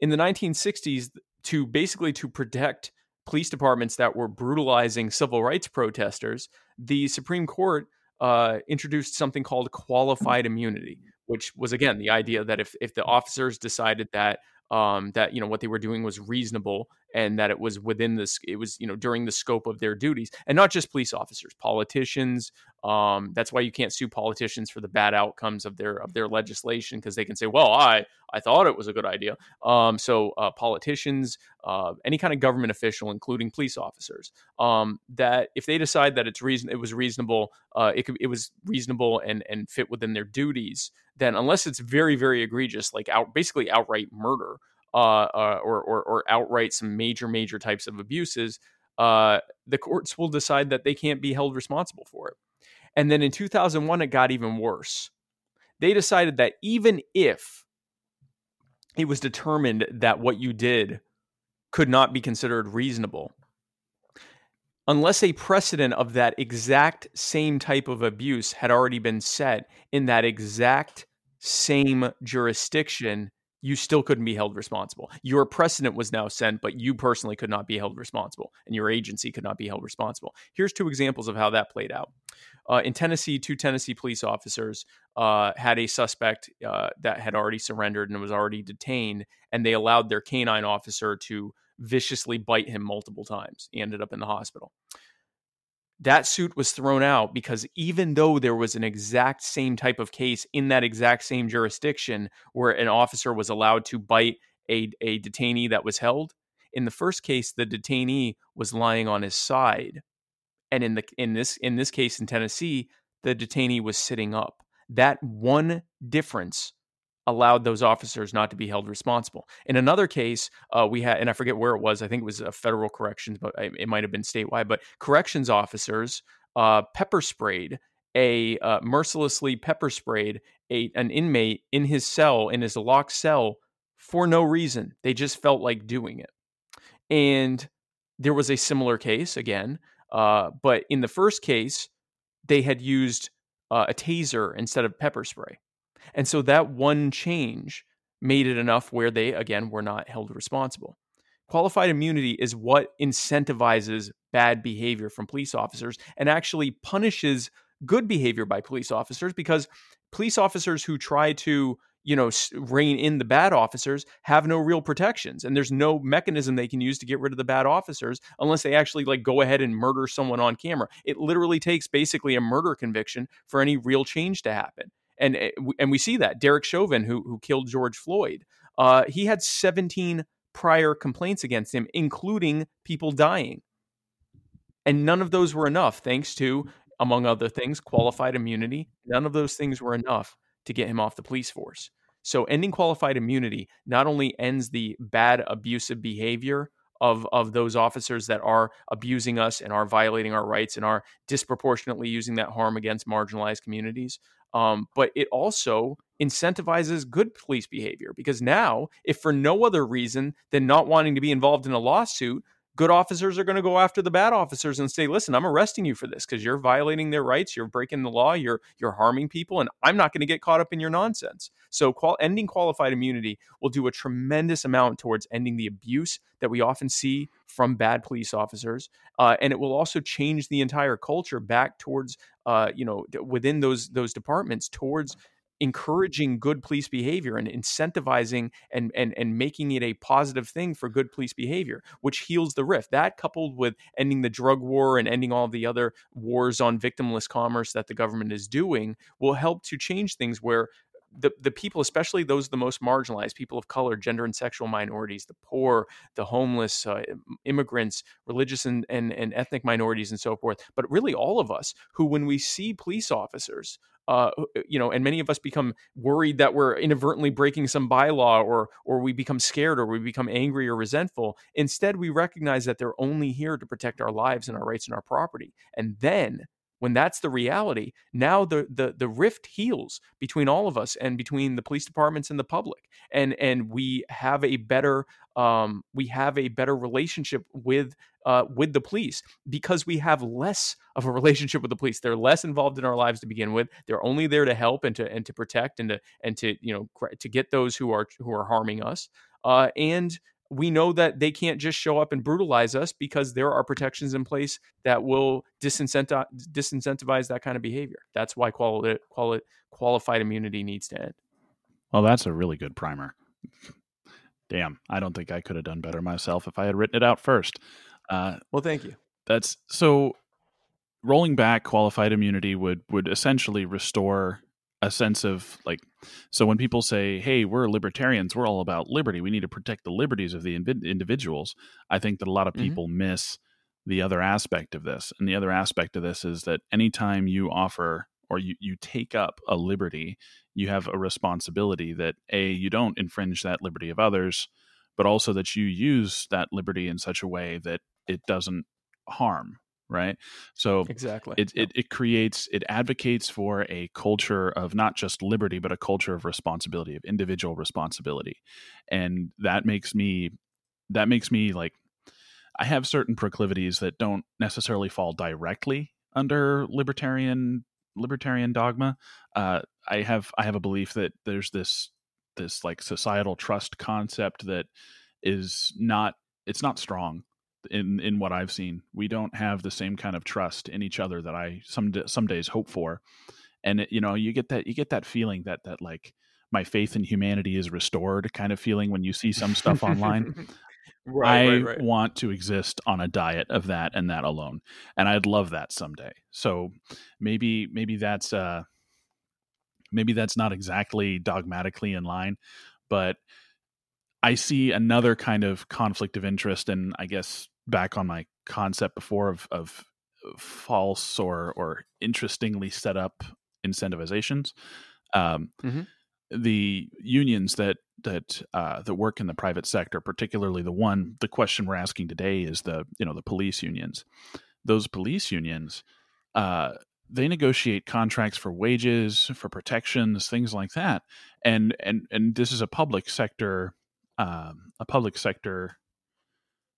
In the 1960s to basically to protect police departments that were brutalizing civil rights protesters the supreme court uh, introduced something called qualified immunity which was again the idea that if if the officers decided that um, that you know what they were doing was reasonable and that it was within this it was you know during the scope of their duties and not just police officers politicians um, that's why you can't sue politicians for the bad outcomes of their of their legislation because they can say well i i thought it was a good idea. Um, so uh, politicians uh, any kind of government official including police officers um, that if they decide that it's reason it was reasonable uh, it could, it was reasonable and and fit within their duties then unless it's very very egregious like out basically outright murder uh, uh, or, or, or outright some major major types of abuses, uh, the courts will decide that they can't be held responsible for it. And then in 2001, it got even worse. They decided that even if it was determined that what you did could not be considered reasonable, unless a precedent of that exact same type of abuse had already been set in that exact same jurisdiction, you still couldn't be held responsible. Your precedent was now sent, but you personally could not be held responsible, and your agency could not be held responsible. Here's two examples of how that played out. Uh, in Tennessee, two Tennessee police officers uh, had a suspect uh, that had already surrendered and was already detained, and they allowed their canine officer to viciously bite him multiple times. He ended up in the hospital that suit was thrown out because even though there was an exact same type of case in that exact same jurisdiction where an officer was allowed to bite a, a detainee that was held, in the first case the detainee was lying on his side. And in the in this in this case in Tennessee, the detainee was sitting up. That one difference allowed those officers not to be held responsible. In another case, uh, we had, and I forget where it was. I think it was a federal corrections, but it might have been statewide. But corrections officers uh, pepper sprayed a uh, mercilessly pepper sprayed a an inmate in his cell in his locked cell for no reason. They just felt like doing it, and there was a similar case again. Uh, but in the first case, they had used uh, a taser instead of pepper spray. And so that one change made it enough where they, again, were not held responsible. Qualified immunity is what incentivizes bad behavior from police officers and actually punishes good behavior by police officers because police officers who try to you know rein in the bad officers have no real protections and there's no mechanism they can use to get rid of the bad officers unless they actually like go ahead and murder someone on camera it literally takes basically a murder conviction for any real change to happen and eh, and we see that Derek Chauvin, who who killed George Floyd, uh, he had 17 prior complaints against him, including people dying, and none of those were enough. Thanks to, among other things, qualified immunity. None of those things were enough to get him off the police force. So, ending qualified immunity not only ends the bad abusive behavior of of those officers that are abusing us and are violating our rights and are disproportionately using that harm against marginalized communities, um, but it also incentivizes good police behavior because now, if for no other reason than not wanting to be involved in a lawsuit, good officers are going to go after the bad officers and say, "Listen, I'm arresting you for this because you're violating their rights, you're breaking the law, you're you're harming people, and I'm not going to get caught up in your nonsense." So, qual- ending qualified immunity will do a tremendous amount towards ending the abuse that we often see from bad police officers, uh, and it will also change the entire culture back towards, uh, you know, within those those departments towards encouraging good police behavior and incentivizing and and and making it a positive thing for good police behavior, which heals the rift. That coupled with ending the drug war and ending all the other wars on victimless commerce that the government is doing will help to change things where the, the people, especially those the most marginalized, people of color, gender and sexual minorities, the poor, the homeless, uh, immigrants, religious and, and, and ethnic minorities, and so forth, but really all of us who, when we see police officers, uh, you know, and many of us become worried that we're inadvertently breaking some bylaw, or or we become scared, or we become angry or resentful. Instead, we recognize that they're only here to protect our lives and our rights and our property, and then when that's the reality now the the the rift heals between all of us and between the police departments and the public and and we have a better um, we have a better relationship with uh, with the police because we have less of a relationship with the police. They're less involved in our lives to begin with. They're only there to help and to and to protect and to and to you know to get those who are who are harming us. Uh, and we know that they can't just show up and brutalize us because there are protections in place that will disincentivize, disincentivize that kind of behavior. That's why quali- quali- qualified immunity needs to end. Well, that's a really good primer. Damn, I don't think I could have done better myself if I had written it out first. Uh, well, thank you. That's so. Rolling back qualified immunity would would essentially restore a sense of like so when people say hey we're libertarians we're all about liberty we need to protect the liberties of the individuals i think that a lot of mm-hmm. people mm-hmm. miss the other aspect of this and the other aspect of this is that anytime you offer or you, you take up a liberty you have a responsibility that a you don't infringe that liberty of others but also that you use that liberty in such a way that it doesn't harm right? So exactly it, it, it creates it advocates for a culture of not just liberty but a culture of responsibility of individual responsibility. And that makes me that makes me like i have certain proclivities that don't necessarily fall directly under libertarian libertarian dogma. Uh, i have i have a belief that there's this this like societal trust concept that is not it's not strong in in what I've seen. We don't have the same kind of trust in each other that I some some days hope for, and it, you know you get that you get that feeling that that like my faith in humanity is restored kind of feeling when you see some stuff online. right, I right, right. want to exist on a diet of that and that alone, and I'd love that someday. So maybe maybe that's uh maybe that's not exactly dogmatically in line, but I see another kind of conflict of interest, and I guess back on my concept before of, of false or or interestingly set up incentivizations. Um, mm-hmm. The unions that that uh, that work in the private sector, particularly the one, the question we're asking today is the you know the police unions. Those police unions, uh, they negotiate contracts for wages, for protections, things like that, and and and this is a public sector, um, a public sector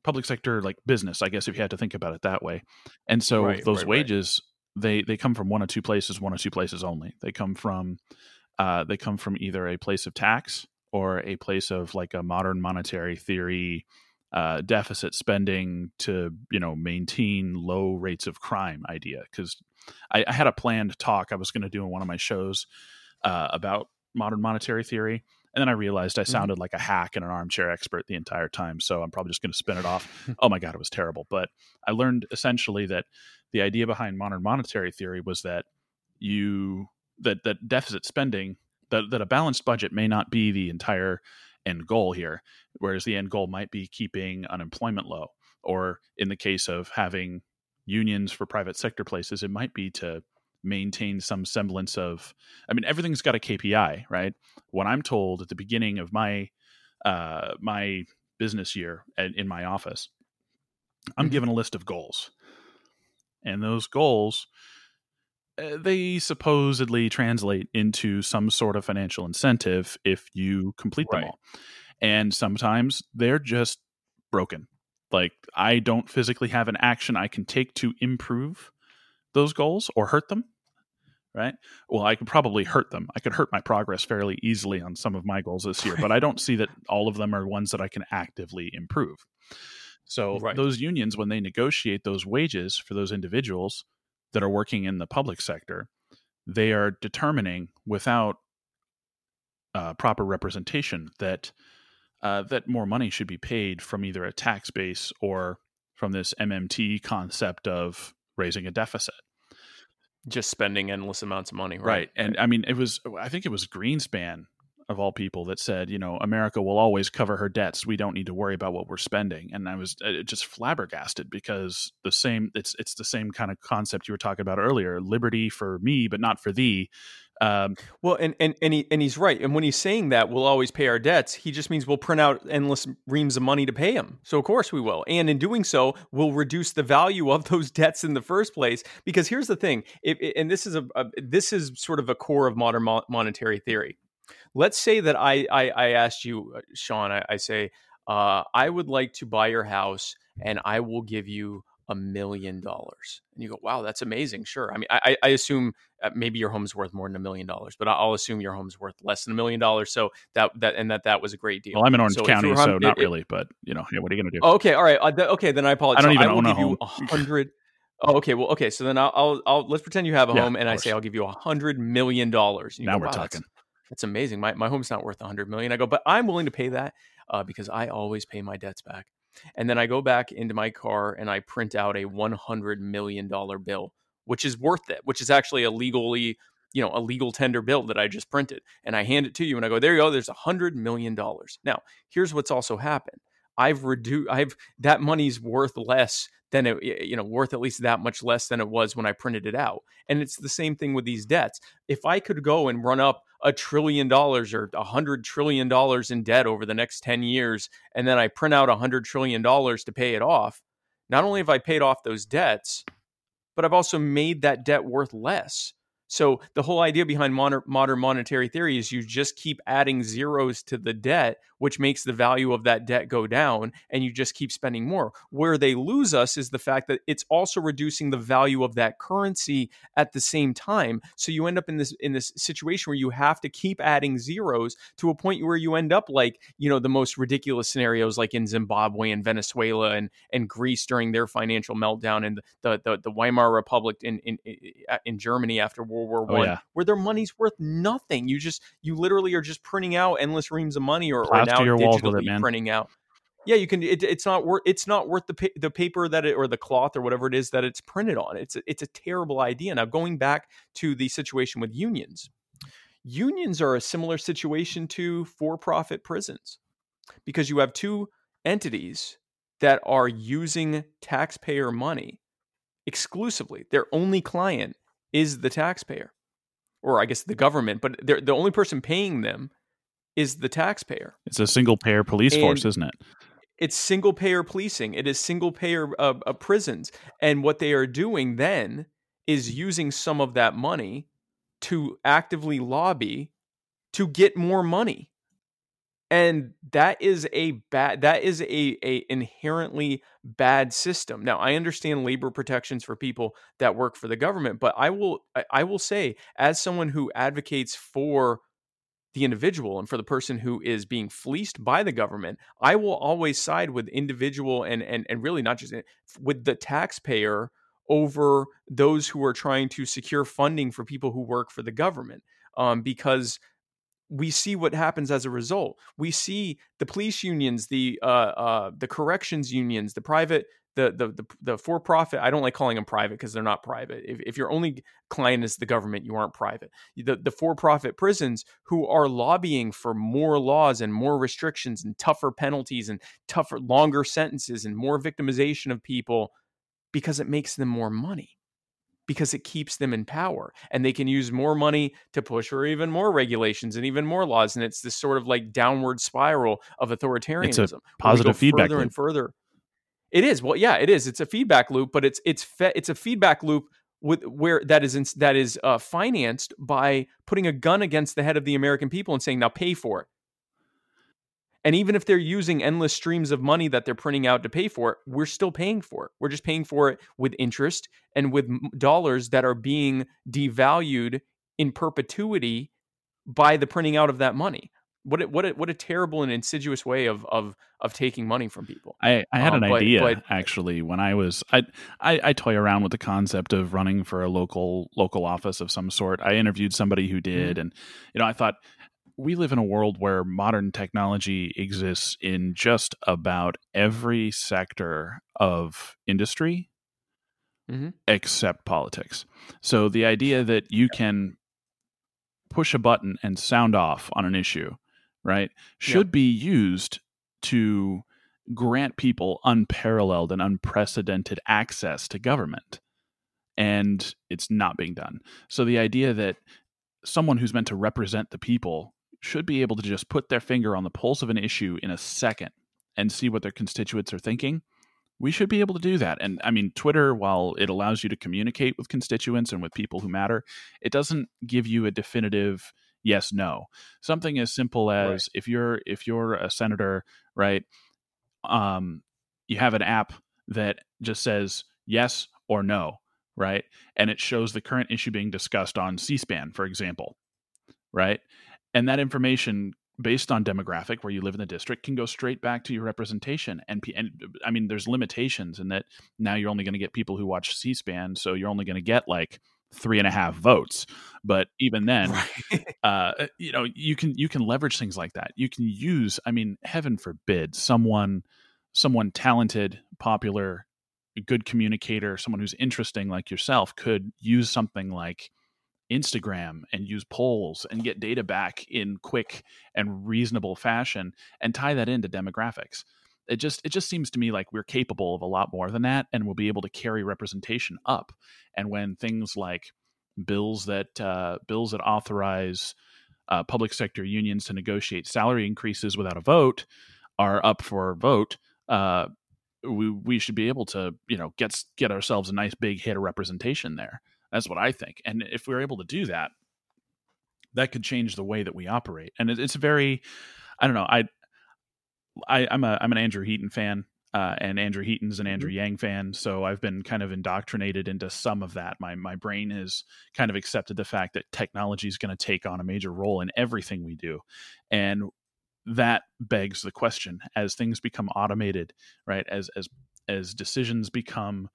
public sector like business, I guess if you had to think about it that way. And so right, those right, wages right. they they come from one or two places, one or two places only. They come from uh, they come from either a place of tax or a place of like a modern monetary theory uh, deficit spending to you know maintain low rates of crime idea because I, I, had a planned talk I was going to do in one of my shows uh, about modern monetary theory and then I realized I mm-hmm. sounded mm-hmm. like a hack and an armchair expert the entire time. So I'm probably just going to spin it off. oh my God, it was terrible. But I learned essentially that the idea behind modern monetary theory was that you that that deficit spending that that a balanced budget may not be the entire end goal here, whereas the end goal might be keeping unemployment low, or in the case of having unions for private sector places, it might be to maintain some semblance of i mean everything's got a kpi right? When i'm told at the beginning of my uh my business year at, in my office i'm mm-hmm. given a list of goals. And those goals uh, they supposedly translate into some sort of financial incentive if you complete right. them all. And sometimes they're just broken. Like i don't physically have an action i can take to improve those goals or hurt them right? Well, I could probably hurt them. I could hurt my progress fairly easily on some of my goals this year, but I don't see that all of them are ones that I can actively improve. So right. those unions, when they negotiate those wages for those individuals that are working in the public sector, they are determining without uh, proper representation that uh, that more money should be paid from either a tax base or from this MMT concept of raising a deficit. Just spending endless amounts of money, right? Right. And I mean, it was, I think it was Greenspan of all people that said, you know, America will always cover her debts. We don't need to worry about what we're spending. And I was uh, just flabbergasted because the same, it's, it's the same kind of concept you were talking about earlier liberty for me, but not for thee. Um, well, and and and, he, and he's right. And when he's saying that we'll always pay our debts, he just means we'll print out endless reams of money to pay him. So of course we will, and in doing so, we'll reduce the value of those debts in the first place. Because here's the thing, it, and this is a, a, this is sort of a core of modern mo- monetary theory. Let's say that I I, I asked you, uh, Sean. I, I say uh, I would like to buy your house, and I will give you a million dollars. And you go, wow, that's amazing. Sure. I mean, I, I assume uh, maybe your home's worth more than a million dollars, but I'll assume your home's worth less than a million dollars. So that, that, and that, that was a great deal. Well, I'm in Orange so County, so not it, really, but you know, yeah, what are you going to do? Okay. All right. Uh, okay. Then I apologize. I don't even I own a home. a hundred. Oh, okay. Well, okay. So then I'll, I'll, I'll, let's pretend you have a yeah, home and I say, I'll give you a hundred million dollars. Now go, we're wow, talking. That's, that's, amazing. My, my home's not worth a hundred million. I go, but I'm willing to pay that uh, because I always pay my debts back. And then I go back into my car and I print out a $100 million bill, which is worth it, which is actually a legally, you know, a legal tender bill that I just printed. And I hand it to you and I go, there you go, there's a $100 million. Now, here's what's also happened. I've reduced, I've, that money's worth less than it, you know, worth at least that much less than it was when I printed it out. And it's the same thing with these debts. If I could go and run up a trillion dollars or a hundred trillion dollars in debt over the next 10 years, and then I print out a hundred trillion dollars to pay it off, not only have I paid off those debts, but I've also made that debt worth less. So the whole idea behind modern, monetary theory is you just keep adding zeros to the debt, which makes the value of that debt go down, and you just keep spending more. Where they lose us is the fact that it's also reducing the value of that currency at the same time. So you end up in this in this situation where you have to keep adding zeros to a point where you end up like you know the most ridiculous scenarios like in Zimbabwe and Venezuela and and Greece during their financial meltdown and the the, the Weimar Republic in in in Germany after World War oh, One, oh, yeah. where their money's worth nothing. You just you literally are just printing out endless reams of money, or, or now your digitally it, printing out. Yeah, you can. It, it's not worth. It's not worth the pa- the paper that it or the cloth or whatever it is that it's printed on. It's a, it's a terrible idea. Now going back to the situation with unions, unions are a similar situation to for-profit prisons because you have two entities that are using taxpayer money exclusively. Their only client is the taxpayer, or I guess the government, but they're the only person paying them is the taxpayer. It's a single payer police and force, isn't it? It's single payer policing. It is single payer uh, uh, prisons, and what they are doing then is using some of that money to actively lobby to get more money and that is a bad that is a, a inherently bad system. Now i understand labor protections for people that work for the government but i will i will say as someone who advocates for the individual and for the person who is being fleeced by the government i will always side with individual and and, and really not just with the taxpayer over those who are trying to secure funding for people who work for the government um, because we see what happens as a result. We see the police unions, the uh, uh, the corrections unions, the private, the the the, the for profit. I don't like calling them private because they're not private. If, if your only client is the government, you aren't private. The the for profit prisons who are lobbying for more laws and more restrictions and tougher penalties and tougher, longer sentences and more victimization of people because it makes them more money because it keeps them in power and they can use more money to push for even more regulations and even more laws and it's this sort of like downward spiral of authoritarianism it's a positive feedback further loop. and further. It is. Well yeah it is. It's a feedback loop but it's it's fe- it's a feedback loop with where that is in, that is uh, financed by putting a gun against the head of the American people and saying now pay for it and even if they're using endless streams of money that they're printing out to pay for it, we're still paying for it. We're just paying for it with interest and with dollars that are being devalued in perpetuity by the printing out of that money. What a, what a, what a terrible and insidious way of of of taking money from people. I, I had um, an but, idea but, actually when I was I, I I toy around with the concept of running for a local local office of some sort. I interviewed somebody who did, mm-hmm. and you know I thought we live in a world where modern technology exists in just about every sector of industry hmm except politics. So the idea that you can push a button and sound off on an issue, right, should be used to grant people unparalleled and unprecedented access to government. And it's not being done. So the idea that someone who's meant to represent the people should be able to just put their finger on the pulse of an issue in a second and see what their constituents are thinking we should be able to do that. And I mean, Twitter, while it allows you to communicate with constituents and with people who matter, it doesn't give you a definitive yes no. Something as simple as Right. if you're if you're a senator, right? Um, you have an app that just says yes or no, right? And it shows the current issue being discussed on C-SPAN, for example, right? And that information based on demographic where you live in the district can go straight back to your representation. And, and i mean there's limitations in that now you're only going to get people who watch c-span so you're only going to get like three and a half votes. But even then Right. uh, you know you can you can leverage things like that. You can use i mean heaven forbid someone someone talented popular a good communicator someone who's interesting like yourself could use something like instagram and use polls and get data back in quick and reasonable fashion and tie that into demographics it just it just seems to me like we're capable of a lot more than that and we'll be able to carry representation up and when things like bills that uh, bills that authorize uh, public sector unions to negotiate salary increases without a vote are up for vote. Uh, we we should be able to you know get get ourselves a nice big hit of representation there. That's what I think. And if we're able to do that, that could change the way that we operate. And it, it's very, I don't know. I, I I'm a I'm an Andrew Heaton fan. Uh, and Andrew Heaton's an Andrew Yang fan, so I've been kind of indoctrinated into some of that. My my brain has kind of accepted the fact that technology is going to take on a major role in everything we do, and that begs the question: as things become automated, right? As as as decisions become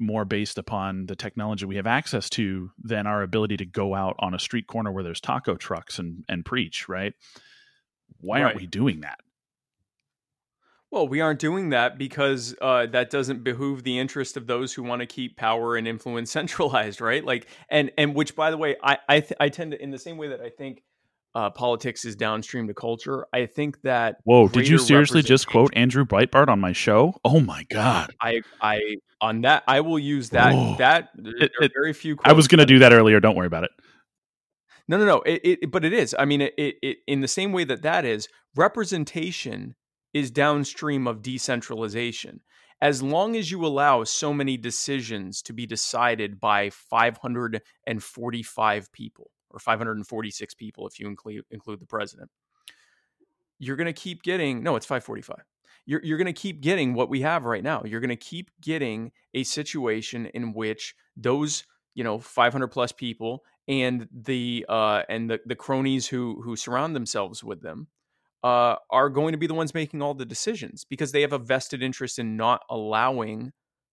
more based upon the technology we have access to than our ability to go out on a street corner where there's taco trucks and and preach, right? Why aren't we doing that? Well, we aren't doing that because uh, that doesn't behoove the interest of those who want to keep power and influence centralized, right? Like, and and which, by the way, I I, th- I tend to, in the same way that I think uh, politics is downstream to culture, I think that Whoa, did you seriously just quote Andrew Breitbart on my show? Oh my god. I I on that I will use that Whoa. that there It- very few. I was going to do that earlier. Don't worry about it. No, no, no. It, it, but it is. I mean, it, it, it, in the same way that that is, representation is downstream of decentralization. As long as you allow so many decisions to be decided by 545 people or 546 people, if you include include the president, you're going to keep getting. No, it's 545. You're, you're going to keep getting what we have right now. You're going to keep getting a situation in which those you know 500 plus people and the uh, and the, the cronies who who surround themselves with them uh, are going to be the ones making all the decisions because they have a vested interest in not allowing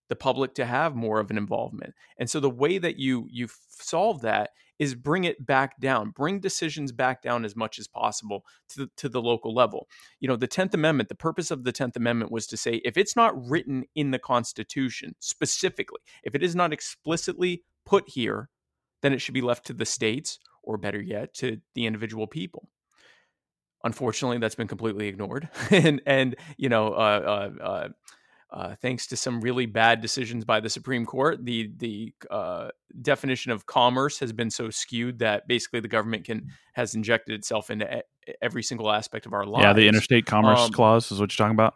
the public to have more of an involvement. And so the way that you you solve that is bring it back down, bring decisions back down as much as possible to the, to the local level. You know, the 10th Amendment, the purpose of the 10th Amendment was to say if it's not written in the Constitution specifically, if it is not explicitly put here, then it should be left to the states or better yet to the individual people unfortunately that's been completely ignored and and you know uh, uh, uh, uh, thanks to some really bad decisions by the Supreme Court, the the uh, definition of commerce has been so skewed that basically the government can has injected itself into e- every single aspect of our lives. Yeah, the interstate commerce Um, clause is what you're talking about.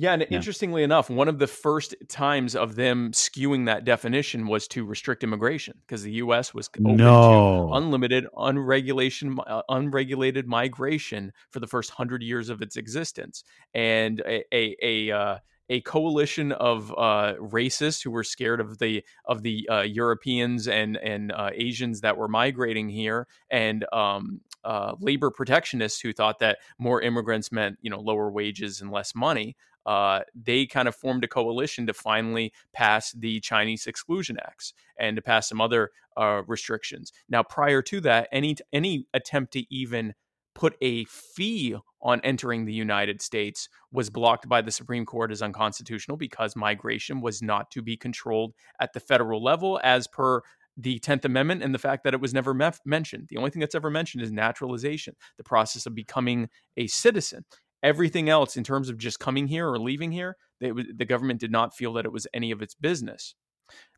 Yeah, and Yeah. interestingly enough, one of the first times of them skewing that definition was to restrict immigration because the U.S. was open to No. unlimited, unregulation, uh, unregulated migration for the first hundred years of its existence, and a a a, uh, a coalition of uh, racists who were scared of the of the uh, Europeans and and uh, Asians that were migrating here, and um, uh, labor protectionists who thought that more immigrants meant you know lower wages and less money. Uh, they kind of formed a coalition to finally pass the Chinese Exclusion Acts and to pass some other uh, restrictions. Now, prior to that, any any attempt to even put a fee on entering the United States was blocked by the Supreme Court as unconstitutional because migration was not to be controlled at the federal level as per the 10th Amendment and the fact that it was never mef- mentioned. The only thing that's ever mentioned is naturalization, the process of becoming a citizen. Everything else, in terms of just coming here or leaving here, they, the government did not feel that it was any of its business.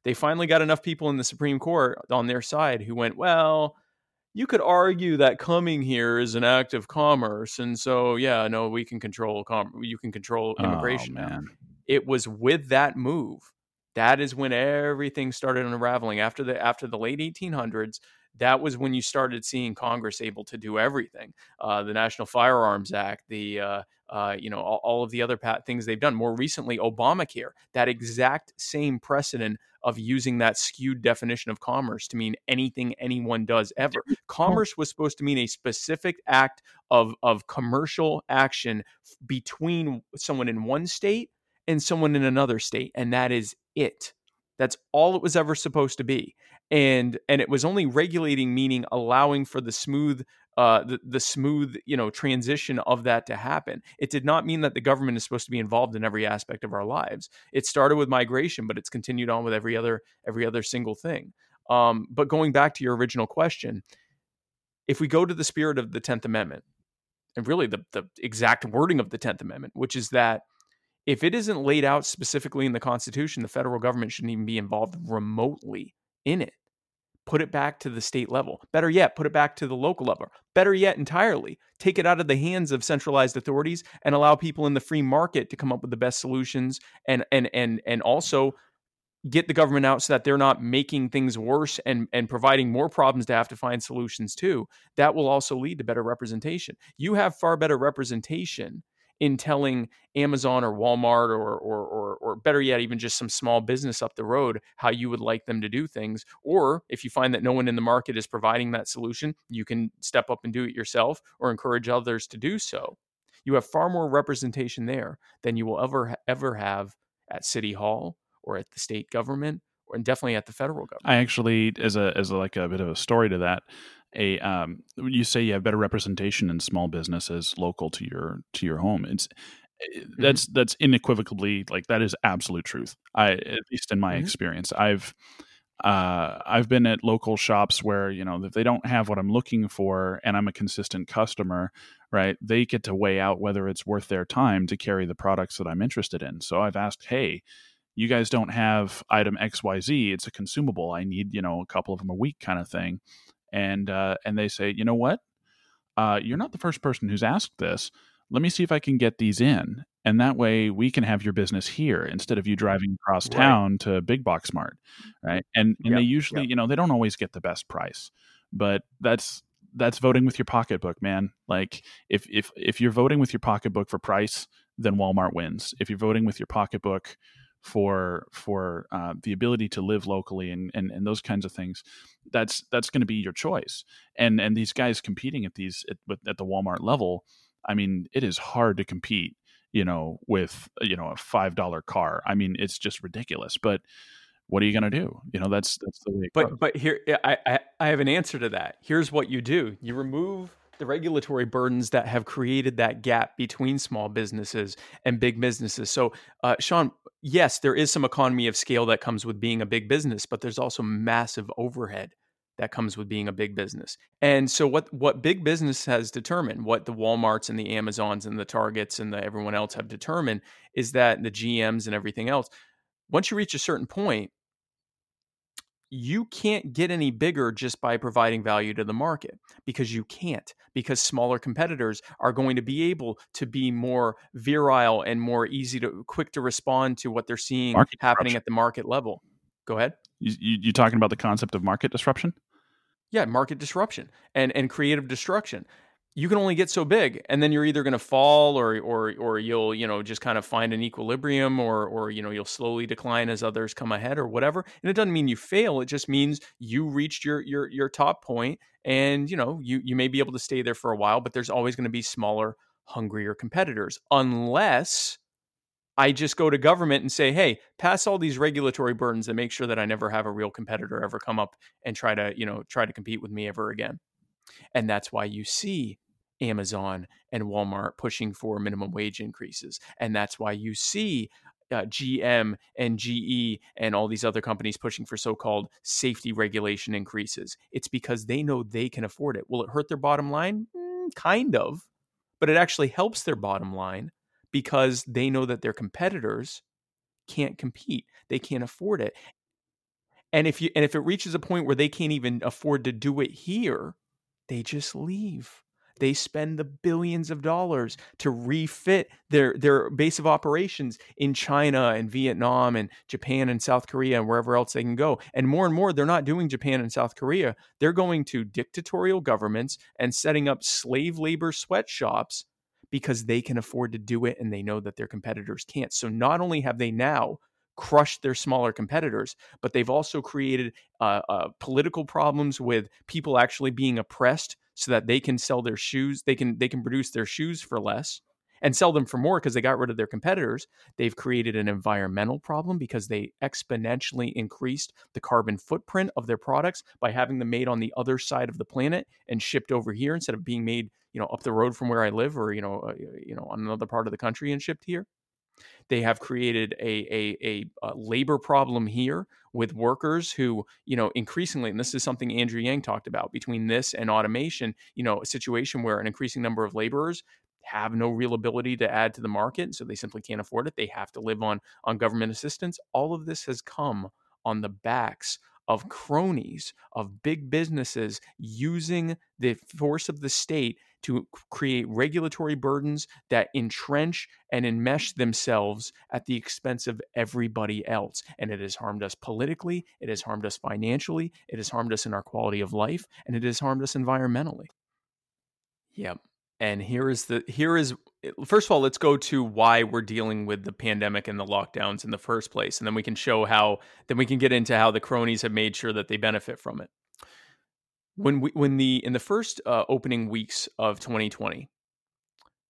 They finally got enough people in the Supreme Court on their side who went, well, you could argue that coming here is an act of commerce, and so yeah, no, we can control com- you can control Oh, immigration. now. man. It was with that move that is when everything started unraveling after the after the late 1800s. That was when you started seeing Congress able to do everything. Uh, the National Firearms Act, the uh, uh, you know all, all of the other pat- things they've done. More recently, Obamacare, that exact same precedent of using that skewed definition of commerce to mean anything anyone does ever. Commerce was supposed to mean a specific act of of commercial action f- between someone in one state and someone in another state, and that is it. That's all it was ever supposed to be. And and it was only regulating, meaning allowing for the smooth uh, the, the smooth you know transition of that to happen. It did not mean that the government is supposed to be involved in every aspect of our lives. It started with migration, but it's continued on with every other every other single thing. Um, but going back to your original question, if we go to the spirit of the Tenth Amendment, and really the the exact wording of the Tenth Amendment, which is that if it isn't laid out specifically in the Constitution, the federal government shouldn't even be involved remotely in it. Put it back to the state level. Better yet, put it back to the local level. Better yet, entirely take it out of the hands of centralized authorities and allow people in the free market to come up with the best solutions and and and and also get the government out so that they're not making things worse and and providing more problems to have to find solutions to. That will also lead to better representation. You have far better representation in telling Amazon or Walmart or, or or or better yet, even just some small business up the road how you would like them to do things. Or if you find that no one in the market is providing that solution, you can step up and do it yourself or encourage others to do so. You have far more representation there than you will ever ever have at City Hall or at the state government or and definitely at the federal government. I actually, as a as a, like a bit of a story to that, a um, you say you have better representation in small businesses local to your to your home. It's that's that's unequivocally like that is absolute truth. I at least in my Mhm. experience, I've uh, I've been at local shops where you know if they don't have what I'm looking for and I'm a consistent customer, right? They get to weigh out whether it's worth their time to carry the products that I'm interested in. So I've asked, hey, you guys don't have item XYZ, it's a consumable. I need, you know, a couple of them a week kind of thing. And uh, and they say, you know what? Uh, you're not the first person who's asked this. Let me see if I can get these in. And that way we can have your business here instead of you driving across Right. town to Big Box Mart. Right. And and they usually, yep. you know, they don't always get the best price. But that's that's voting with your pocketbook, man. Like if if if you're voting with your pocketbook for price, then Walmart wins. If you're voting with your pocketbook for for uh, the ability to live locally and, and and those kinds of things, that's that's going to be your choice. And and these guys competing at these at, at the Walmart level, I mean, it is hard to compete. You know, with you know a five dollar car. I mean, it's just ridiculous. But what are you going to do? You know, that's that's the way. It goes. But but here I, I I have an answer to that. Here's what you do: you remove the regulatory burdens that have created that gap between small businesses and big businesses. So, uh, Sean, yes, there is some economy of scale that comes with being a big business, but there's also massive overhead that comes with being a big business. And so, what what big business has determined, what the WalMarts and the Amazons and the Targets and the everyone else have determined, is that the GMs and everything else, once you reach a certain point you can't get any bigger just by providing value to the market because you can't because smaller competitors are going to be able to be more virile and more easy to quick to respond to what they're seeing Market happening at the market level go ahead you, you, you talking about the concept of market disruption? Yeah market disruption and and creative destruction. You can only get so big and then you're either going to fall or or or you'll you know just kind of find an equilibrium or or you know you'll slowly decline as others come ahead or whatever. And it doesn't mean you fail it just means you reached your your your top point and you know you you may be able to stay there for a while but there's always going to be smaller hungrier competitors unless I just go to government and say, "Hey, pass all these regulatory burdens and make sure that I never have a real competitor ever come up and try to, you know, try to compete with me ever again." And that's why you see Amazon and Walmart pushing for minimum wage increases. And that's why you see uh, GM and GE and all these other companies pushing for so called safety regulation increases. It's because they know they can afford it. Will it hurt their bottom line? Mm, kind of, but it actually helps their bottom line because they know that their competitors can't compete. They can't afford it. And if you and if it reaches a point where they can't even afford to do it here, they just leave. They spend the billions of dollars to refit their their base of operations in China and Vietnam and Japan and South Korea and wherever else they can go. And more and more, they're not doing Japan and South Korea. They're going to dictatorial governments and setting up slave labor sweatshops because they can afford to do it and they know that their competitors can't. So not only have they now crushed their smaller competitors, but they've also created uh, uh, political problems with people actually being oppressed so that they can sell their shoes, they can they can produce their shoes for less and sell them for more because they got rid of their competitors. They've created an environmental problem because they exponentially increased the carbon footprint of their products by having them made on the other side of the planet and shipped over here instead of being made you know up the road from where I live or you know uh, you know on another part of the country and shipped here. They have created a, a, a, a, labor problem here with workers who, you know, increasingly, and this is something Andrew Yang talked about between this and automation, you know, a situation where an increasing number of laborers have no real ability to add to the market, so they simply can't afford it. They have to live on on government assistance. All of this has come on the backs of cronies, of big businesses using the force of the state to create regulatory burdens that entrench and enmesh themselves at the expense of everybody else. And it has harmed us politically, it has harmed us financially, it has harmed us in our quality of life, and it has harmed us environmentally. Yep. And here is the here is eh, first of all, let's go to why we're dealing with the pandemic and the lockdowns in the first place, and then we can show how. Then we can get into how the cronies have made sure that they benefit from it. When we when the in the first uh, opening weeks of 2020,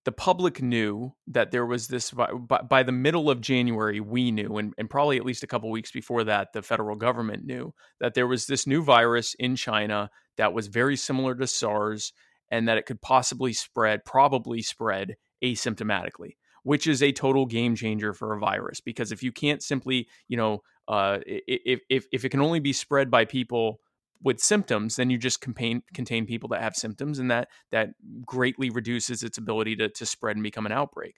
the public knew that there was this by, by the middle of January. We knew, and, and probably at least a couple weeks before that, the federal government knew that there was this new virus in China that was very similar to SARS and that it could possibly spread, probably spread asymptomatically, which is a total game changer for a virus. Because if you can't simply, you know, uh, if, if, if it can only be spread by people with symptoms, then you just contain, contain people that have symptoms, and that that greatly reduces its ability to, to spread and become an outbreak.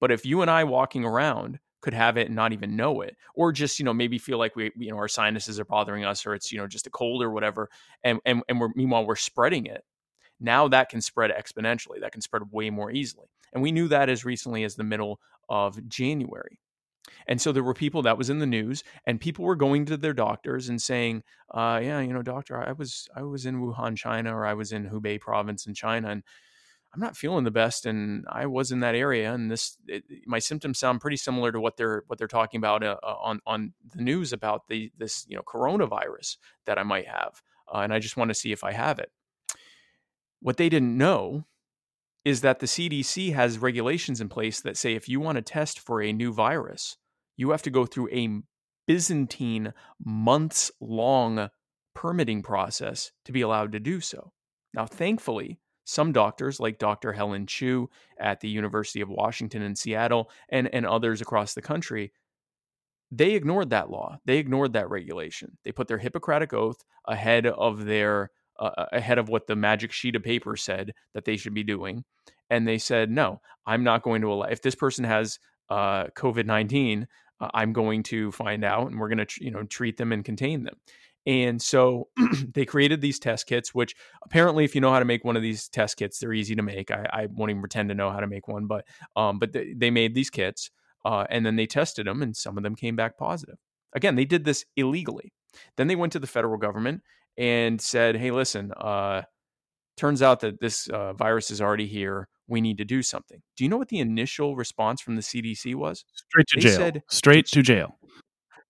But if you and I walking around could have it and not even know it, or just you know maybe feel like we you know our sinuses are bothering us, or it's you know just a cold or whatever, and and and we're meanwhile we're spreading it, now that can spread exponentially. That can spread way more easily. And we knew that as recently as the middle of January. And so there were people that was in the news, and people were going to their doctors and saying, uh, "Yeah, you know, doctor, I was I was in Wuhan, China, or I was in Hubei province in China, and I'm not feeling the best, and I was in that area, and this it, my symptoms sound pretty similar to what they're what they're talking about uh, uh on on the news about the this you know coronavirus that I might have, uh, and I just want to see if I have it." What they didn't know is that the CDC has regulations in place that say if you want to test for a new virus, you have to go through a Byzantine months long permitting process to be allowed to do so. Now, thankfully, some doctors, like Dr. Helen Chu at the University of Washington in Seattle and, and others across the country, they ignored that law. They ignored that regulation. They put their Hippocratic oath ahead of their uh, ahead of what the magic sheet of paper said that they should be doing. And they said, no, I'm not going to allow, if this person has uh, COVID 19, uh, I'm going to find out and we're going to, tr- you know, treat them and contain them. And so they created these test kits, which apparently, if you know how to make one of these test kits, they're easy to make. I, I won't even pretend to know how to make one, but um, but they, they made these kits uh, and then they tested them, and some of them came back positive. Again, they did this illegally. Then they went to the federal government and said, "Hey, listen, uh, turns out that this uh, virus is already here. We need to do something. Do you know what the initial response from the CDC was? Straight to They jail. said- Straight to jail.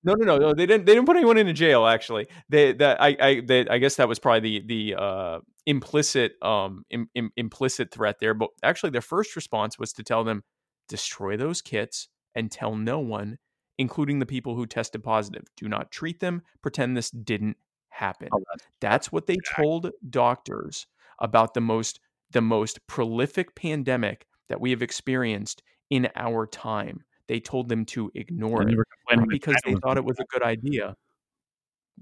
No, no, no, no. They didn't. They didn't put anyone into jail. Actually, they that I I they, I guess that was probably the the uh, implicit um Im, Im, implicit threat there. But actually, their first response was to tell them destroy those kits and tell no one, including the people who tested positive. Do not treat them. Pretend this didn't happen. Oh, that's- what they told doctors about the most the most prolific pandemic that we have experienced in our time. They told them to ignore it they were complaining not because they thought it was a good idea.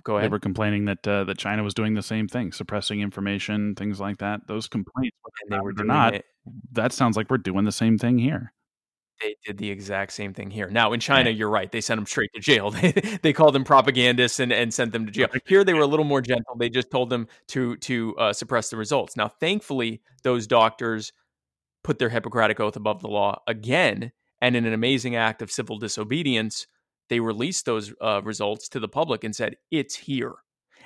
Go They ahead. were complaining that uh, that China was doing the same thing, suppressing information, things like that. Those complaints, they were not, it. that sounds like we're doing the same thing here. They did the exact same thing here. Now in China, you're right. They sent them straight to jail. They, they called them propagandists and, and sent them to jail. Here they were a little more gentle. They just told them to to uh, suppress the results. Now, thankfully, those doctors put their Hippocratic oath above the law again, and in an amazing act of civil disobedience, they released those uh, results to the public and said it's here.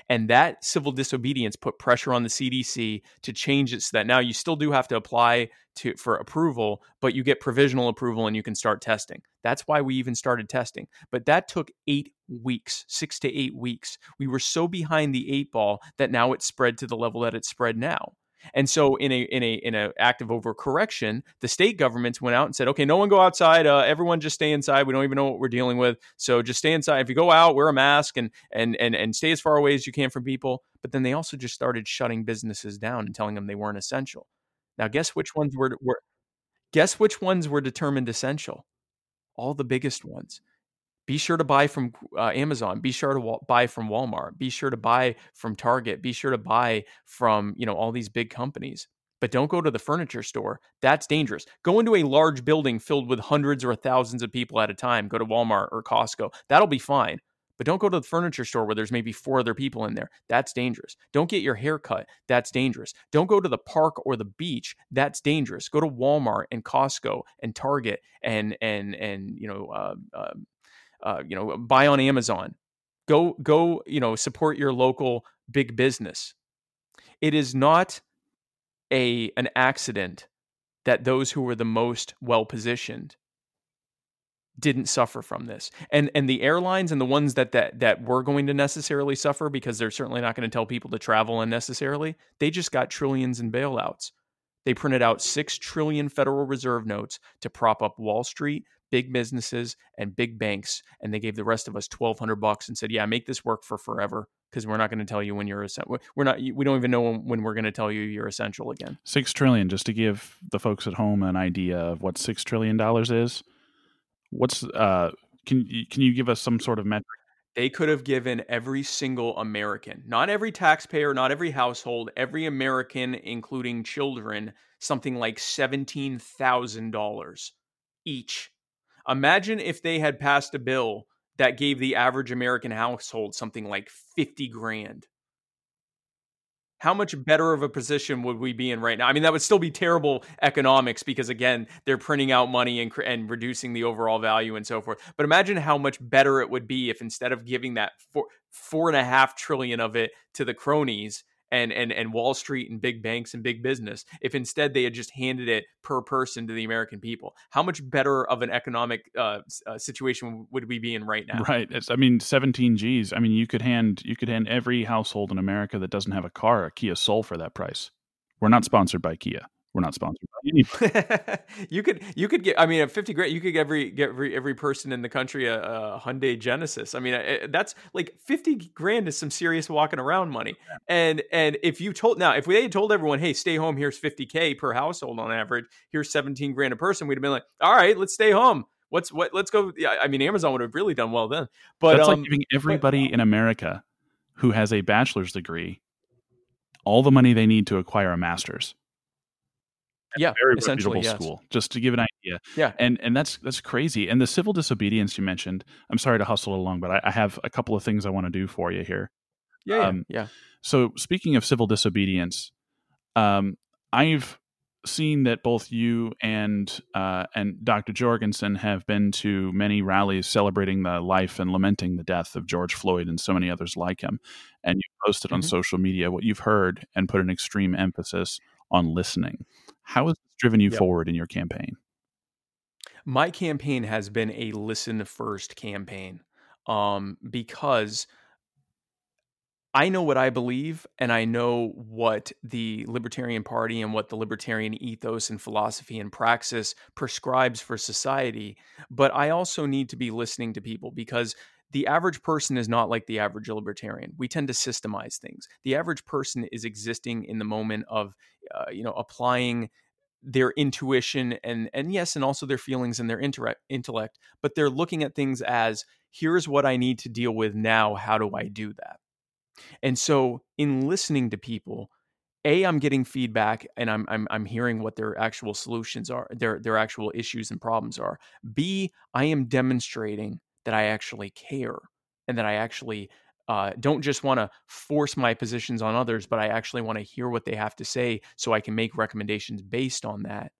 And that civil disobedience put pressure on the CDC to change it so that now you still do have to apply to for approval, but you get provisional approval and you can start testing. That's why we even started testing. But that took eight weeks, six to eight weeks. We were so behind the eight ball that now it's spread to the level that it's spread now. And so, in a in a in a act of overcorrection, the state governments went out and said, "Okay, no one go outside. Uh, everyone just stay inside. We don't even know what we're dealing with. So just stay inside. If you go out, wear a mask and and and and stay as far away as you can from people." But then they also just started shutting businesses down and telling them they weren't essential. Now, guess which ones were were guess which ones were determined essential? All the biggest ones. Be sure to buy from uh, Amazon. Be sure to wa- buy from Walmart. Be sure to buy from Target. Be sure to buy from you know all these big companies. But don't go to the furniture store. That's dangerous. Go into a large building filled with hundreds or thousands of people at a time. Go to Walmart or Costco. That'll be fine. But don't go to the furniture store where there's maybe four other people in there. That's dangerous. Don't get your hair cut. That's dangerous. Don't go to the park or the beach. That's dangerous. Go to Walmart and Costco and Target and and and you know uh, uh, uh, you know buy on Amazon. Go go you know support your local big business. It is not a an accident that those who were the most well positioned didn't suffer from this. And and the airlines and the ones that that that were going to necessarily suffer because they're certainly not going to tell people to travel unnecessarily, they just got trillions in bailouts. They printed out 6 trillion Federal Reserve notes to prop up Wall Street, big businesses and big banks and they gave the rest of us 1200 bucks and said, "Yeah, make this work for forever because we're not going to tell you when you're essential. We're not we don't even know when, when we're going to tell you you're essential again." Six trillion, just to give the folks at home an idea of what six trillion dollars is. What's uh? Can can you give us some sort of metric? they could have given every single American, not every taxpayer, not every household, every American, including children, something like $17,000 each. Imagine if they had passed a bill that gave the average American household something like 50 grand. How much better of a position would we be in right now? I mean, that would still be terrible economics because, again, they're printing out money and, and reducing the overall value and so forth. But imagine how much better it would be if instead of giving that four, four and a half trillion of it to the cronies and, and, and Wall Street and big banks and big business, if instead they had just handed it per person to the American people, how much better of an economic uh, uh, situation would we be in right now? Right. It's, I mean, seventeen G's. I mean, you could hand you could hand every household in America that doesn't have a car a Kia Soul for that price. We're not sponsored by Kia. We're not sponsored by anybody. you could you could get I mean at 50 grand you could get every get every every person in the country a, a Hyundai Genesis. I mean uh, that's like 50 grand is some serious walking around money. And and if you told now if we had told everyone hey stay home here's 50k per household on average here's 17 grand a person we'd have been like all right let's stay home. What's what let's go yeah, I mean Amazon would have really done well then. But That's um like giving everybody in America who has a bachelor's degree all the money they need to acquire a master's. Yeah Very reputable yes. school, just to give an idea. Yeah. and and that's that's crazy. And the civil disobedience you mentioned. I'm sorry to hustle along, but I, I have a couple of things I want to do for you here. Yeah, yeah, Um, yeah. So speaking of civil disobedience, um, I've seen that both you and uh, and Dr. Jorgensen have been to many rallies celebrating the life and lamenting the death of George Floyd and so many others like him. And you posted on mm-hmm. social media what you've heard and put an extreme emphasis on listening. How has this driven you yep. forward in your campaign? My campaign has been a listen first campaign um, because I know what I believe, and I know what the Libertarian Party and what the libertarian ethos and philosophy and praxis prescribes for society. But I also need to be listening to people because the average person is not like the average libertarian. We tend to systemize things. The average person is existing in the moment of, uh, you know, applying their intuition and and yes, and also their feelings and their intellect, intellect. But they're looking at things as here's what I need to deal with now. How do I do that? And so in listening to people, a I'm getting feedback and I'm I'm I'm hearing what their actual solutions are, their their actual issues and problems are. B I am demonstrating that I actually care and that I actually uh, don't just want to force my positions on others, but I actually want to hear what they have to say so I can make recommendations based on that.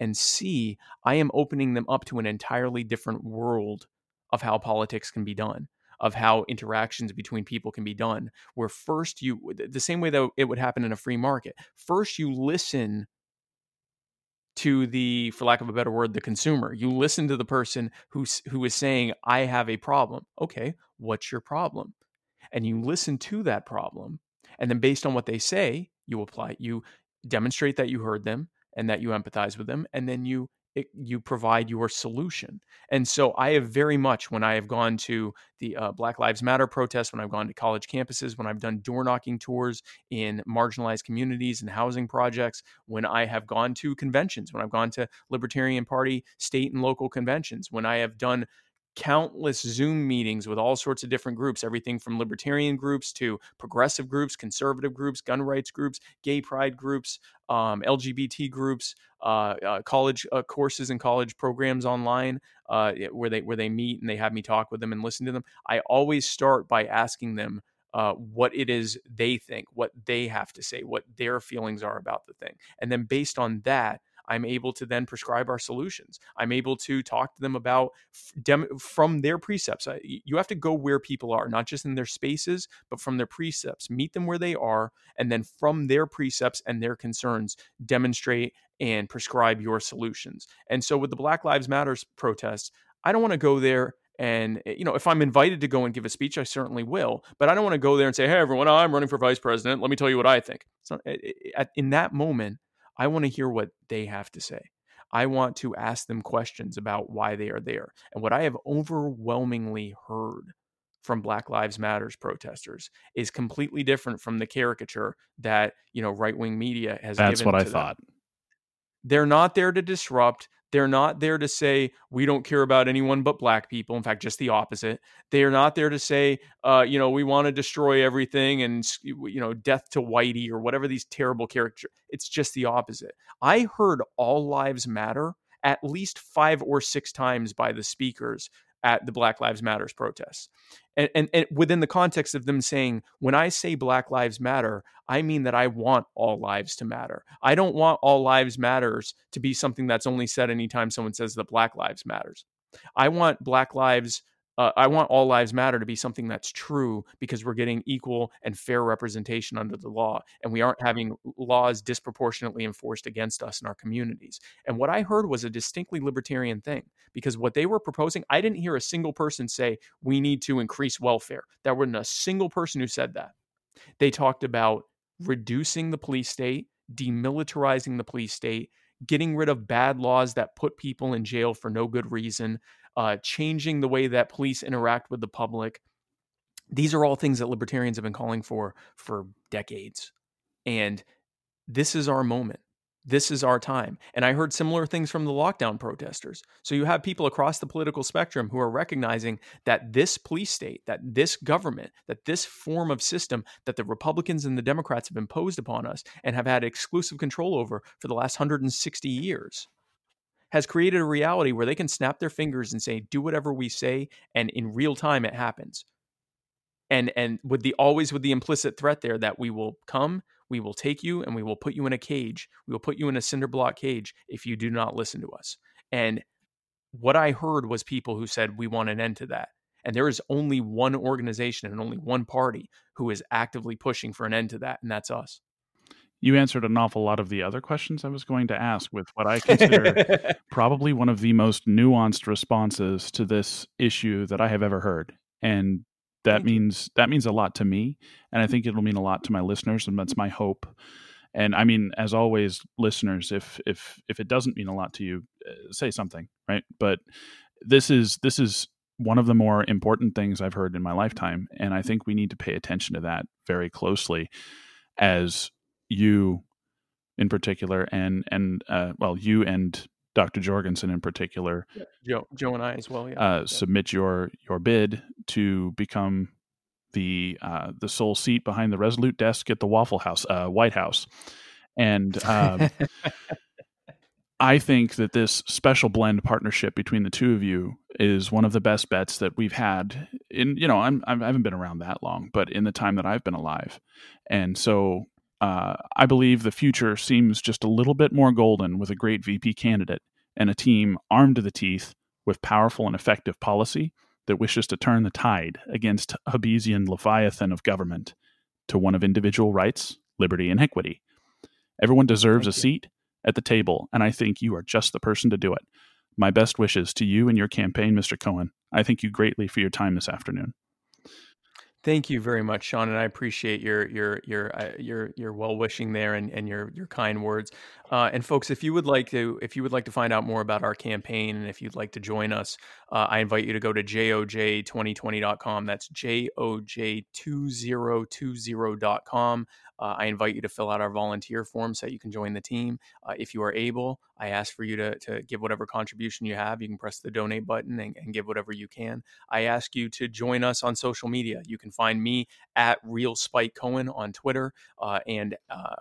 And C, I am opening them up to an entirely different world of how politics can be done of how interactions between people can be done. Where first you, the same way that it would happen in a free market, first you listen to the for lack of a better word the consumer. You listen to the person who's who is saying i have a problem. Okay what's your problem? And you listen to that problem and then based on what they say you apply you demonstrate that you heard them and that you empathize with them and then you it, you provide your solution. And so I have very much, when I have gone to the uh, Black Lives Matter protests, when I've gone to college campuses, when I've done door knocking tours in marginalized communities and housing projects, when I have gone to conventions, when I've gone to Libertarian Party state and local conventions, when I have done countless Zoom meetings with all sorts of different groups, everything from libertarian groups to progressive groups, conservative groups, gun rights groups, gay pride groups, um, LGBT groups, uh, uh, college uh, courses and college programs online uh, where they where they meet and they have me talk with them and listen to them. I always start by asking them. Uh, what it is they think, what they have to say, what their feelings are about the thing. And then based on that, I'm able to then prescribe our solutions. I'm able to talk to them about dem- from their precepts. You have to go where people are, not just in their spaces, but from their precepts. Meet them where they are, and then from their precepts and their concerns, demonstrate and prescribe your solutions. And so with the Black Lives Matters protests, I don't want to go there and eh, you know, if I'm invited to go and give a speech, I certainly will. But I don't want to go there and say, "Hey, everyone, I'm running for vice president. Let me tell you what I think." So eh, eh, in that moment, I want to hear what they have to say. I want to ask them questions about why they are there. And what I have overwhelmingly heard from Black Lives Matters protesters is completely different from the caricature that, you know, right-wing media has That's what I them. thought. They're not there to disrupt. They're not there to say we don't care about anyone but black people. In fact, just the opposite. They are not there to say, uh, you know, we want to destroy everything and you know, death to Whitey or whatever these terrible characters. It's just the opposite. I heard all lives matter at least five or six times by the speakers at the Black Lives Matters protests. And, and, and, within the context of them saying, when I say Black Lives Matter, I mean that I want all lives to matter. I don't want all lives matters to be something that's only said anytime someone says that Black Lives Matters. I want Black Lives uh, I want all lives matter to be something that's true because we're getting equal and fair representation under the law and we aren't having laws disproportionately enforced against us in our communities. And what I heard was a distinctly libertarian thing because what they were proposing, I didn't hear a single person say we need to increase welfare. There wasn't a single person who said that. They talked about reducing the police state, demilitarizing the police state, getting rid of bad laws that put people in jail for no good reason, uh, changing the way that police interact with the public. These are all things that libertarians have been calling for for decades. And this is our moment. This is our time. And I heard similar things from the lockdown protesters. So you have people across the political spectrum who are recognizing that this police state, that this government, that this form of system that the Republicans and the Democrats have imposed upon us and have had exclusive control over for the last 160 years has created a reality where they can snap their fingers and say, do whatever we say, and in real time it happens. And and with the always with the implicit threat there that we will come, we will take you and we will put you in a cage. We will put you in a cinder block cage if you do not listen to us. And what I heard was people who said, we want an end to that. And there is only one organization and only one party who is actively pushing for an end to that, and that's us. You answered an awful lot of the other questions I was going to ask with what I consider probably one of the most nuanced responses to this issue that I have ever heard. And that Thank means that means a lot to me and I think it'll mean a lot to my listeners and that's my hope. And I mean as always listeners if if if it doesn't mean a lot to you uh, say something, right? But this is this is one of the more important things I've heard in my lifetime and I think we need to pay attention to that very closely as you in particular and and uh, well you and Dr. Jorgensen in particular yeah. Jo Jo and I as well yeah. Uh, yeah. submit your your bid to become the uh, the sole seat behind the resolute desk at the Waffle House uh, White House and um, I think that this special blend partnership between the two of you is one of the best bets that we've had in you know I'm, I haven't been around that long but in the time that I've been alive and so uh, I believe the future seems just a little bit more golden with a great VP candidate and a team armed to the teeth with powerful and effective policy that wishes to turn the tide against Hobbesian leviathan of government to one of individual rights, liberty, and equity. Everyone deserves Thank a you. seat at the table, and I think you are just the person to do it. My best wishes to you and your campaign, Mr. Cohen. I thank you greatly for your time this afternoon. Thank you very much, Sean, and I appreciate your your your uh, your your well wishing there and, and your your kind words. Uh, and folks, if you would like to if you would like to find out more about our campaign and if you'd like to join us, uh, I invite you to go to joj2020.com. That's joj2020.com. Uh, I invite you to fill out our volunteer form so that you can join the team. Uh, if you are able, I ask for you to, to give whatever contribution you have. You can press the donate button and, and give whatever you can. I ask you to join us on social media. You can find me at Real Spike Cohen on Twitter uh, and uh,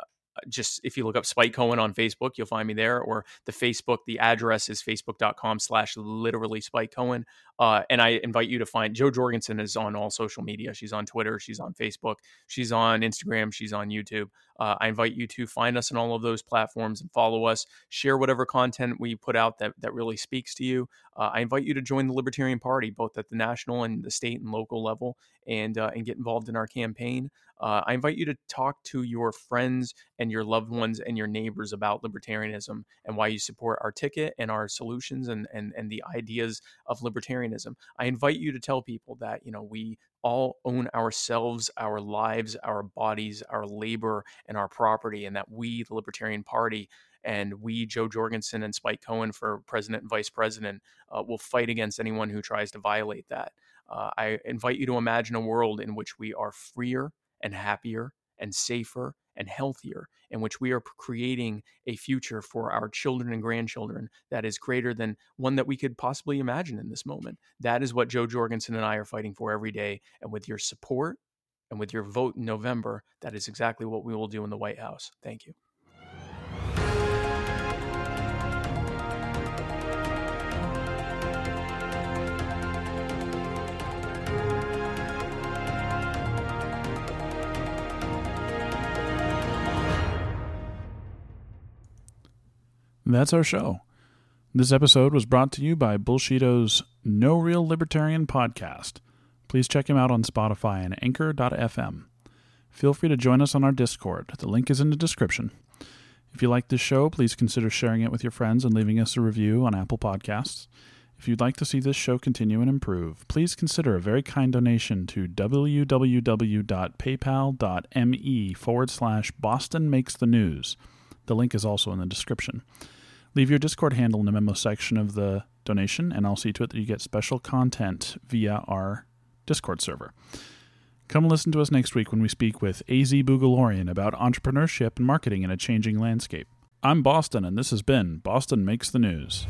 just if you look up Spike Cohen on Facebook, you'll find me there. Or the Facebook, the address is facebook.com slash literally Spike Cohen. Uh, and I invite you to find Jo Jorgensen is on all social media. She's on Twitter, she's on Facebook, she's on Instagram, she's on YouTube. Uh, I invite you to find us on all of those platforms and follow us. Share whatever content we put out that that really speaks to you. Uh, I invite you to join the Libertarian Party, both at the national and the state and local level, and uh, and get involved in our campaign. Uh, I invite you to talk to your friends and your loved ones and your neighbors about libertarianism and why you support our ticket and our solutions and and and the ideas of libertarianism. I invite you to tell people that you know we all own ourselves, our lives, our bodies, our labor, and our property, and that we, the Libertarian Party, and we, Jo Jorgensen and Spike Cohen for president and vice president, uh, will fight against anyone who tries to violate that. Uh, I invite you to imagine a world in which we are freer and happier and safer and healthier, in which we are creating a future for our children and grandchildren that is greater than one that we could possibly imagine in this moment. That is what Jo Jorgensen and I are fighting for every day. And with your support and with your vote in November, that is exactly what we will do in the White House. Thank you. That's our show. This episode was brought to you by Bullshito's No Real Libertarian podcast. Please check him out on Spotify and Anchor.fm. Feel free to join us on our Discord. The link is in the description. If you like this show, please consider sharing it with your friends and leaving us a review on Apple Podcasts. If you'd like to see this show continue and improve, please consider a very kind donation to www.paypal.me forward slash Boston Makes the News. The link is also in the description. Leave your Discord handle in the memo section of the donation, and I'll see to it that you get special content via our Discord server. Come listen to us next week when we speak with AZ Bugalorian about entrepreneurship and marketing in a changing landscape. I'm Boston, and this has been Boston Makes the News.